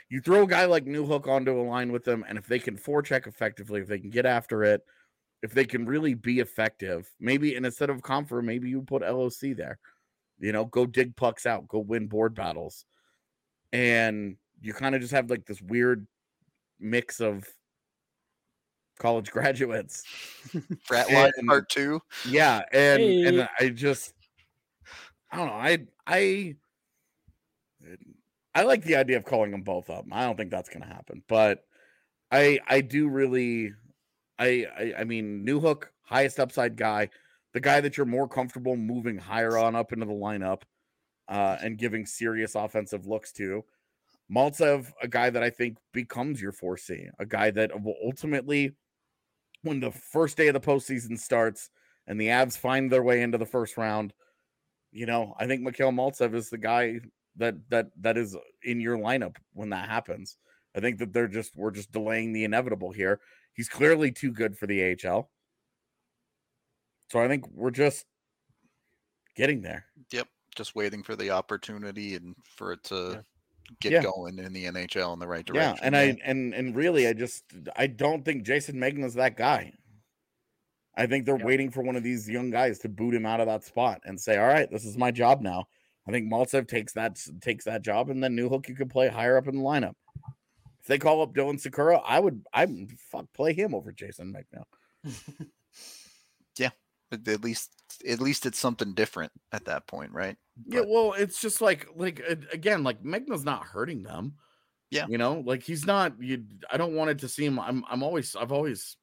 You throw a guy like Newhook onto a line with them, and if they can forecheck effectively, if they can get after it, if they can really be effective, maybe and instead of Compher, maybe you put LOC there. You know, go dig pucks out, go win board battles, and you kind of just have like this weird mix of college [LAUGHS] graduates. Frat line And- part two. Yeah, and Hey. and I just I don't know. I I I like the idea of calling them both up. I don't think that's going to happen, but I I do really I, I I mean Newhook highest upside guy, the guy that you're more comfortable moving higher on up into the lineup uh and giving serious offensive looks to. Maltsev, a guy that I think becomes your 4C, a guy that will ultimately when the first day of the postseason starts and the Avs find their way into the first round, you know, I think Mikhail Maltsev is the guy that that that is in your lineup when that happens. I think that they're just we're just delaying the inevitable here. He's clearly too good for the AHL. So I think we're just getting there. Yep, just waiting for the opportunity and for it to Yeah. Get Yeah. going in the NHL in the right direction. Yeah, and I and and really I just I don't think Jason Megna's that guy. I think they're Yep. waiting for one of these young guys to boot him out of that spot and say, "All right, this is my job now." I think Maltsev takes that takes that job, and then Newhook you could play higher up in the lineup. If they call up Dylan Sikura, I would I fuck play him over Jason Megna. [LAUGHS] At at least, at least it's something different at that point, right? Yeah, well, it's just like like again, like Megna's not hurting them. Yeah. you know, like he's not. You, I don't want it to seem. I'm. I'm always. I've always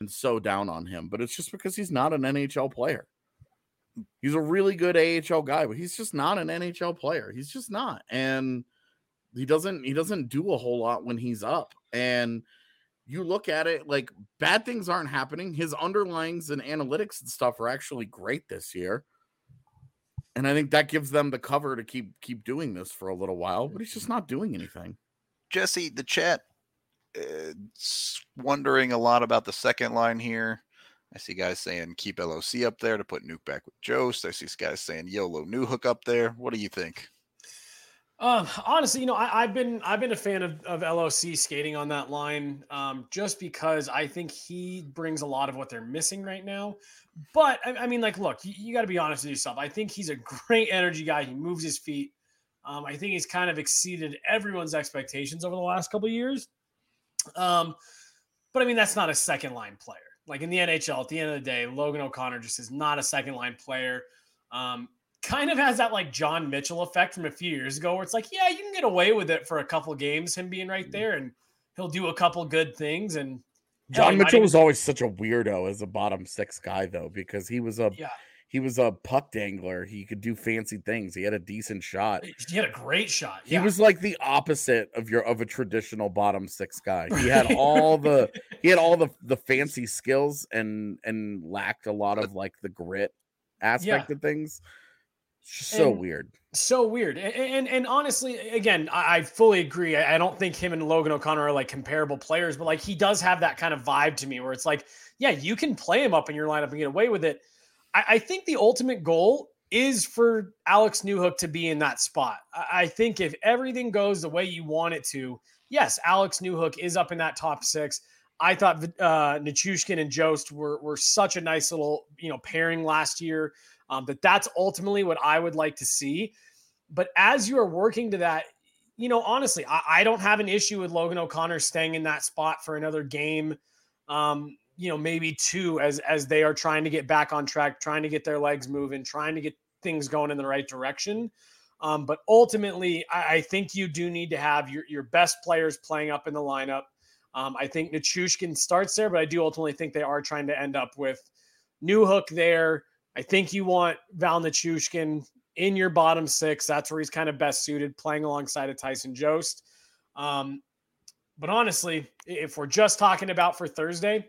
been so down on him, but it's just because he's not an NHL player. He's a really good AHL guy, but he's just not an NHL player. He's just not. And he doesn't he doesn't do a whole lot when he's up. And you look at it like bad things aren't happening. His underlines and analytics and stuff are actually great this year. And I think that gives them the cover to keep keep doing this for a little while, but he's just not doing anything. Jesse, the chat uh, wondering a lot about the second line here. I see guys saying keep LOC up there to put Nuke back with Jost. I see guys saying YOLO Newhook up there. What do you think? Um, honestly, you know, I, have been I've been a fan of, of LOC skating on that line, um, just because I think he brings a lot of what they're missing right now. But I, I mean, like, look, you, you got to be honest with yourself. I think he's a great energy guy. He moves his feet. Um, I think he's kind of exceeded everyone's expectations over the last couple years. Um, but I mean, that's not a second line player. Like in the NHL, at the end of the day, Logan O'Connor just is not a second line player. Um, kind of has that like John Mitchell effect from a few years ago, where it's like, yeah, you can get away with it for a couple games, him being right mm-hmm. there, and he'll do a couple good things. And John Mitchell even... was always such a weirdo as a bottom six guy, though, because he was a yeah. he was a puck dangler. He could do fancy things. He had a decent shot. He had a great shot. Yeah. He was like the opposite of your of a traditional bottom six guy. He had all the he had all the [LAUGHS] the fancy skills and and lacked a lot of like the grit aspect yeah. of things so and weird. so weird. And, and, and honestly again I, I fully agree. I, I, don't think him and logan o'connor are like comparable players but like he does have that kind of vibe to me where it's like yeah you can play him up in your lineup and get away with it. I, I think the ultimate goal is for alex newhook to be in that spot. I, I think if everything goes the way you want it to yes alex newhook is up in that top six. I thought uh, Nichushkin and Jost were were such a nice little you know pairing last year. Um, but that's ultimately what I would like to see. But as you are working to that, you know, honestly, I, I don't have an issue with Logan O'Connor staying in that spot for another game. Um, you know, maybe two as as they are trying to get back on track, trying to get their legs moving, trying to get things going in the right direction. Um, but ultimately, I, I, think you do need to have your, your best players playing up in the lineup. Um, I think Nichushkin starts there, but I do ultimately think they are trying to end up with Newhook there, I think you want Val Nichushkin in your bottom six. That's where he's kind of best suited, playing alongside of Tyson Jost. Um, but honestly, if we're just talking about for Thursday,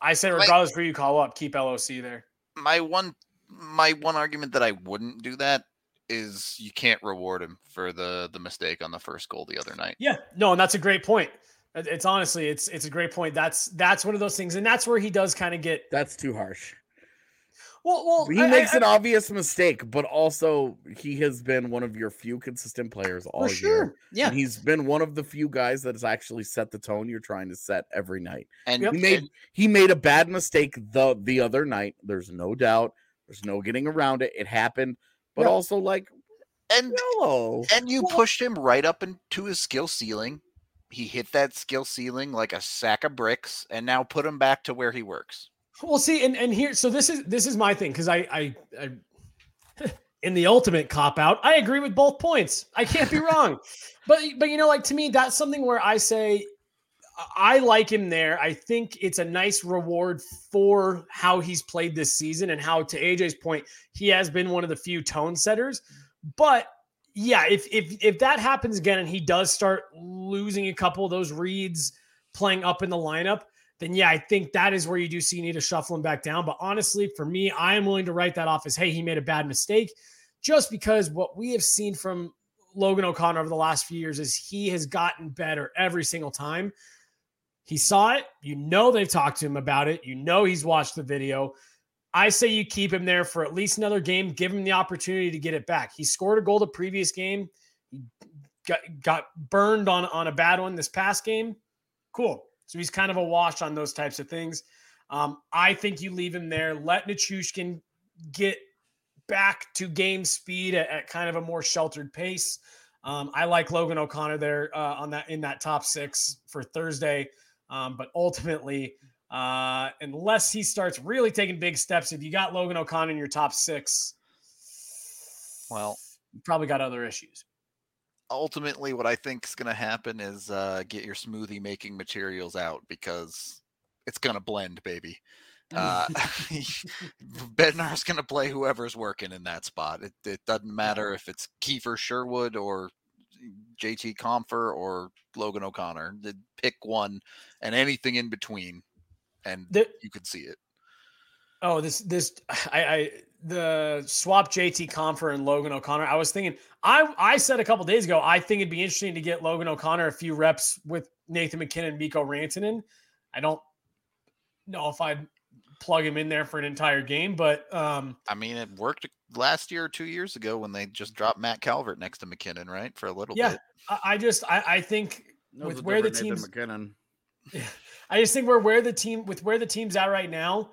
I say regardless my, who you call up, keep LOC there. My one my one argument that I wouldn't do that is you can't reward him for the the mistake on the first goal the other night. Yeah, no, and that's a great point. It's honestly, it's it's a great point. That's that's one of those things, and that's where he does kind of get. That's too harsh. Well, well, he I, makes I, an I, obvious mistake, but also he has been one of your few consistent players all sure. year. Yeah, and he's been one of the few guys that has actually set the tone you're trying to set every night. And he made he made a bad mistake the the other night. There's no doubt. There's no getting around it. It happened, but yep. also like and hello, and you well, pushed him right up into his skill ceiling. He hit that skill ceiling like a sack of bricks, and now put him back to where he works. Well, see, and and here, so this is this is my thing because I I, I [LAUGHS] in the ultimate cop out, I agree with both points. I can't be wrong, [LAUGHS] but but you know, like to me, that's something where I say I like him there. I think it's a nice reward for how he's played this season and how, to AJ's point, he has been one of the few tone setters. But yeah, if if if that happens again and he does start losing a couple of those reads playing up in the lineup, then yeah, I think that is where you do see you need to shuffle him back down. But honestly, for me, I am willing to write that off as hey, he made a bad mistake, just because what we have seen from Logan O'Connor over the last few years is he has gotten better every single time. He saw it. You know they've talked to him about it. You know he's watched the video. I say you keep him there for at least another game. Give him the opportunity to get it back. He scored a goal the previous game. He got, got burned on, on a bad one this past game. Cool. So he's kind of a wash on those types of things. Um, I think you leave him there. Let Nichushkin get back to game speed at, at kind of a more sheltered pace. Um, I like Logan O'Connor there uh, on that in that top six for Thursday. Um, but ultimately, uh, unless he starts really taking big steps, if you got Logan O'Connor in your top six, well, you probably got other issues ultimately what I think is going to happen is uh, get your smoothie making materials out because it's going to blend, baby. Uh, [LAUGHS] [LAUGHS] Bednar's going to play whoever's working in that spot. It, it doesn't matter if it's Kiefer Sherwood or JT Compher or Logan O'Connor. Pick one and anything in between, and The- you could see it. Oh, this this [SIGHS] I, I the swap JT Compher and Logan O'Connor. I was thinking I I said a couple days ago I think it'd be interesting to get Logan O'Connor a few reps with Nathan MacKinnon and Mikko Rantanen. I don't know if I'd plug him in there for an entire game, but um I mean, it worked last year or two years ago when they just dropped Matt Calvert next to MacKinnon, right, for a little yeah, bit. I, I just I, I think That was with where the different teams Nathan MacKinnon. [LAUGHS] I just think we're where the team with where the team's at right now.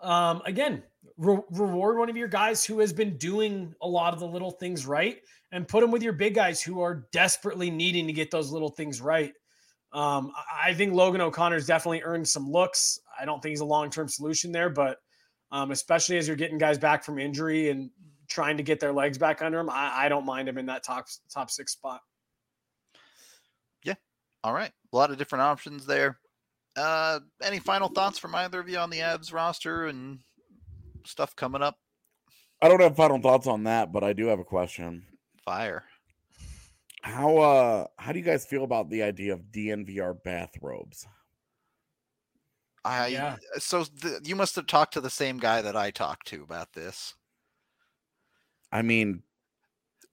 Um, again, re- reward one of your guys who has been doing a lot of the little things right, and put them with your big guys who are desperately needing to get those little things right. Um, I- think Logan O'Connor's definitely earned some looks. I don't think he's a long term solution there, but um, especially as you're getting guys back from injury and trying to get their legs back under him, I, I don't mind him in that top top six spot. Yeah. All right, a lot of different options there. Uh, any final thoughts from either of you on the Avs roster and stuff coming up? I don't have final thoughts on that, but I do have a question. Fire. How uh how do you guys feel about the idea of DNVR bathrobes? I Yeah. so th- you must have talked to the same guy that I talked to about this. I mean,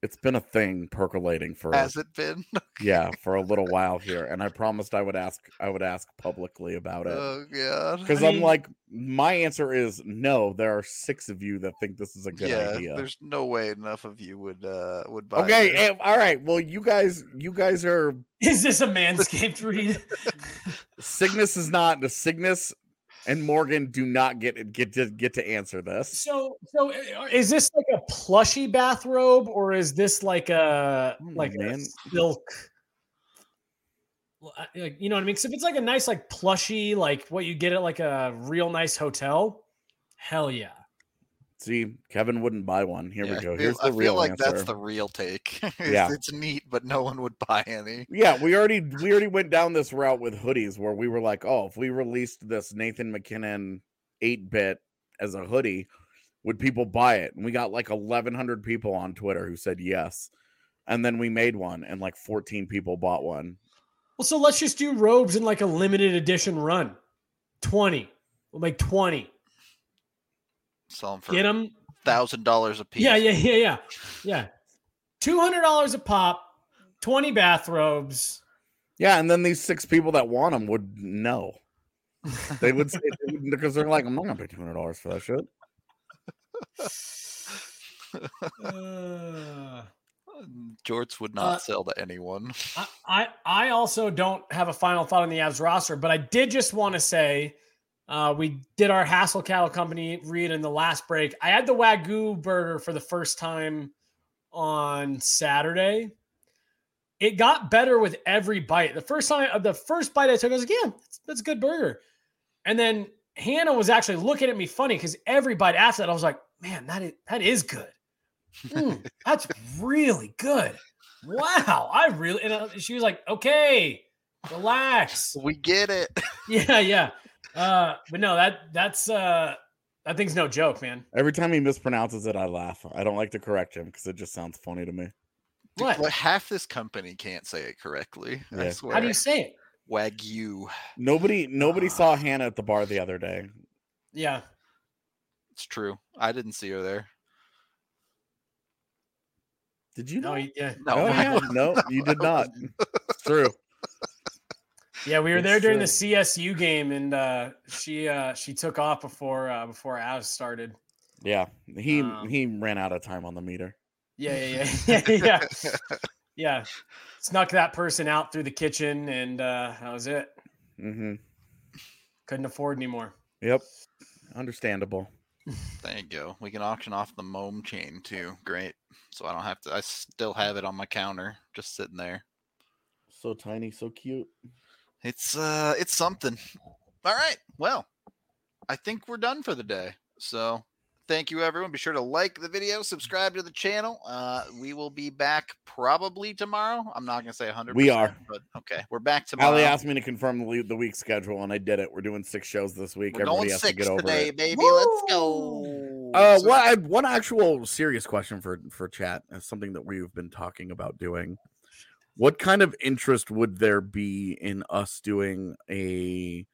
it's been a thing percolating for Has it been? [LAUGHS] yeah, for a little while here, and I promised I would ask I would ask publicly about it. Oh god. Because I I'm mean- like, my answer is no. There are six of you that think this is a good yeah, idea. there's no way enough of you would uh would buy. Okay, this. all right. Well, you guys, you guys are Is this a [LAUGHS] manscaped read? [LAUGHS] Cygnus is not the Cygnus and Morgan do not get get to get to answer this. So, so uh, is this like a plushy bathrobe, or is this like a know, like a silk? Like you know what I mean? 'Cause if it's like a nice like plushy, like what you get at like a real nice hotel, hell yeah. See, Kevin wouldn't buy one. Here Yeah, we I go. feel- Here's I the feel real like answer. that's the real take. It's- [LAUGHS] Yeah. it's neat, but no one would buy any. Yeah, we already we already went down this [LAUGHS] route with hoodies where we were like, oh, if we released this Nathan MacKinnon eight bit as a hoodie, would people buy it? And we got like eleven hundred people on Twitter who said yes. And then we made one, and like fourteen people bought one. Well, so let's just do robes in like a limited edition run. Twenty, we'll make twenty. Sell them for Get them. thousand dollars a piece. Yeah, yeah, yeah, yeah, yeah. Two hundred dollars a pop. Twenty bathrobes. Yeah, and then these six people that want them would know. They would say because they're like, I'm not gonna pay two hundred dollars for that shit. Uh, [SIGHS] Jorts would not Uh, sell to anyone. I, I I also don't have a final thought on the Avs roster, but I did just want to say uh, we did our Hassel Cattle Company read in the last break. I had the Wagyu burger for the first time on Saturday. It got better with every bite. The first time, uh, the first bite I took, I was like, "Yeah, that's, that's a good burger." And then Hannah was actually looking at me funny because every bite after that, I was like, "Man, that is that is good. Mm, [LAUGHS] that's really good." Wow, I really and uh, she was like, "Okay, relax." We get it. [LAUGHS] Yeah, yeah. Uh, but no, that that's uh that thing's no joke, man. Every time he mispronounces it, I laugh. I don't like to correct him because it just sounds funny to me. Dude, What? like, half this company can't say it correctly. I swear. How do you say it? Wagyu? Nobody, nobody Ah. saw Hannah at the bar the other day. Yeah. It's true. I didn't see her there. Did you No, know? y- yeah. No, I no, you did [LAUGHS] not. It's true. Yeah, we were It's there during the. CSU game and uh she uh she took off before uh before Avs started. Yeah, he Um, he ran out of time on the meter. Yeah, yeah, yeah. yeah, [LAUGHS] [LAUGHS] yeah. yeah. Snuck that person out through the kitchen and uh that was it. hmm Couldn't afford anymore. Yep, understandable. There you go. We can auction off the Mome chain too. Great. So I don't have to. I still have it on my counter, just sitting there. So tiny, so cute. It's uh, it's something. All right. Well, I think we're done for the day. So thank you, everyone. Be sure to like the video, subscribe to the channel. Uh, we will be back probably tomorrow. I'm not gonna say 100. We are. but okay, we're back tomorrow. Ali asked me to confirm the, the week schedule, and I did it. We're doing six shows this week. We're Everybody going has to six get over today, it. baby. Let's go. Uh, So- what I, one actual serious question for for chat is something that we've been talking about doing. What kind of interest would there be in us doing a?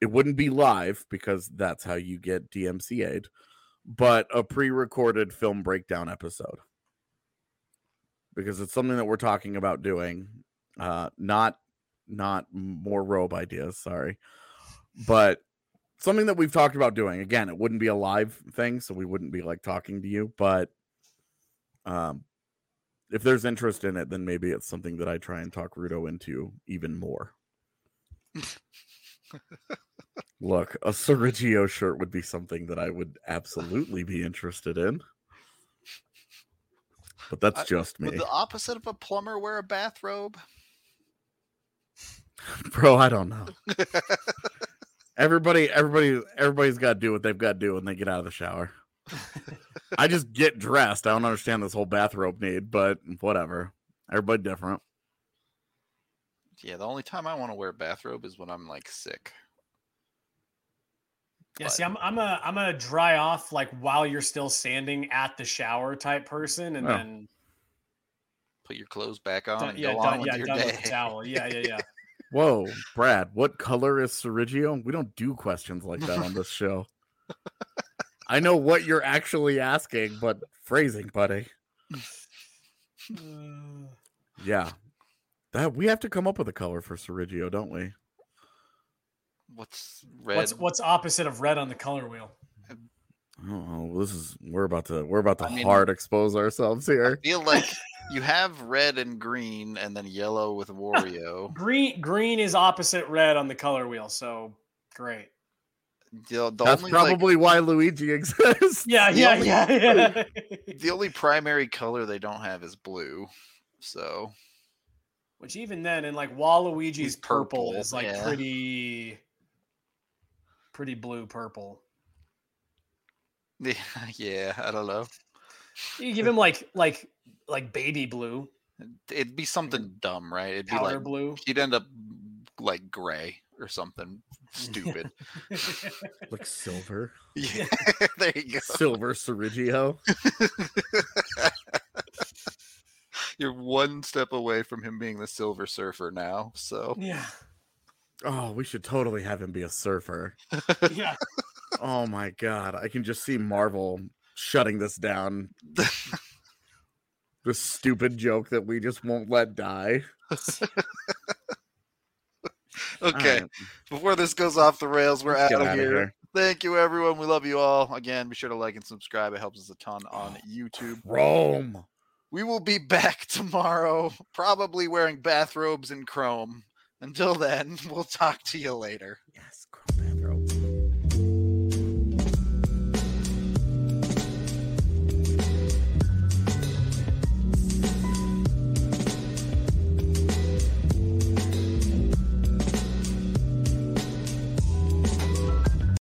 It wouldn't be live because that's how you get DMCA'd, but a pre-recorded film breakdown episode because it's something that we're talking about doing. Uh, not not more robe ideas, sorry, but something that we've talked about doing. Again, it wouldn't be a live thing, so we wouldn't be like talking to you, but um if there's interest in it, then maybe it's something that I try and talk Rudo into even more. [LAUGHS] Look, a Sergio shirt would be something that I would absolutely be interested in. But that's I- just me. Would the opposite of a plumber wear a bathrobe? [LAUGHS] Bro, I don't know. [LAUGHS] Everybody, everybody, everybody's got to do what they've got to do when they get out of the shower. I just get dressed. I don't understand this whole bathrobe need, but whatever. Everybody different. Yeah, the only time I want to wear a bathrobe is when I'm like sick. Yeah, But- see, I'm I'm a I'm a dry off like while you're still standing at the shower type person, and Oh. then Put your clothes back on done, and yeah, go on done, with yeah, your done day. with the towel. Yeah, yeah, yeah. [LAUGHS] Whoa, Brad, what color is Sergio? We don't do questions like that on this show. [LAUGHS] I know what you're actually asking, but phrasing, buddy. Uh, Yeah. That we have to come up with a color for Sergio, don't we? What's red? what's what's opposite of red on the color wheel? Oh, this is we're about to we're about to I mean- hard expose ourselves I here. feel like [LAUGHS] you have red and green, and then yellow with [LAUGHS] Wario. Green green is opposite red on the color wheel, so great. The, the That's only like, probably why Luigi [LAUGHS] exists. Yeah, The yeah, only- yeah, yeah. [LAUGHS] [LAUGHS] the only primary color they don't have is blue. So Which even then, in like Waluigi's He's purple, purple, is like yeah. pretty, pretty blue purple. yeah, yeah, I don't know. You give him like like like baby blue, It'd be something dumb, right? It'd be like blue. he'd end up like gray or something stupid. [LAUGHS] Like silver. [LAUGHS] yeah, [LAUGHS] there you go. Silver Sergio. You're one step away from him being the Silver Surfer now. So yeah, Oh, we should totally have him be a surfer. yeah. Oh my god. I can just see Marvel shutting this down. this stupid joke that we just won't let die. Okay, Alright, before this goes off the rails, we're let's out of outta here. Thank you, everyone. We love you all. Again, be sure to like and subscribe. It helps us a ton on oh, YouTube. Rome. We will be [LAUGHS] back tomorrow, probably wearing bathrobes in chrome. Until then, [LAUGHS] we'll talk to you later. Yes,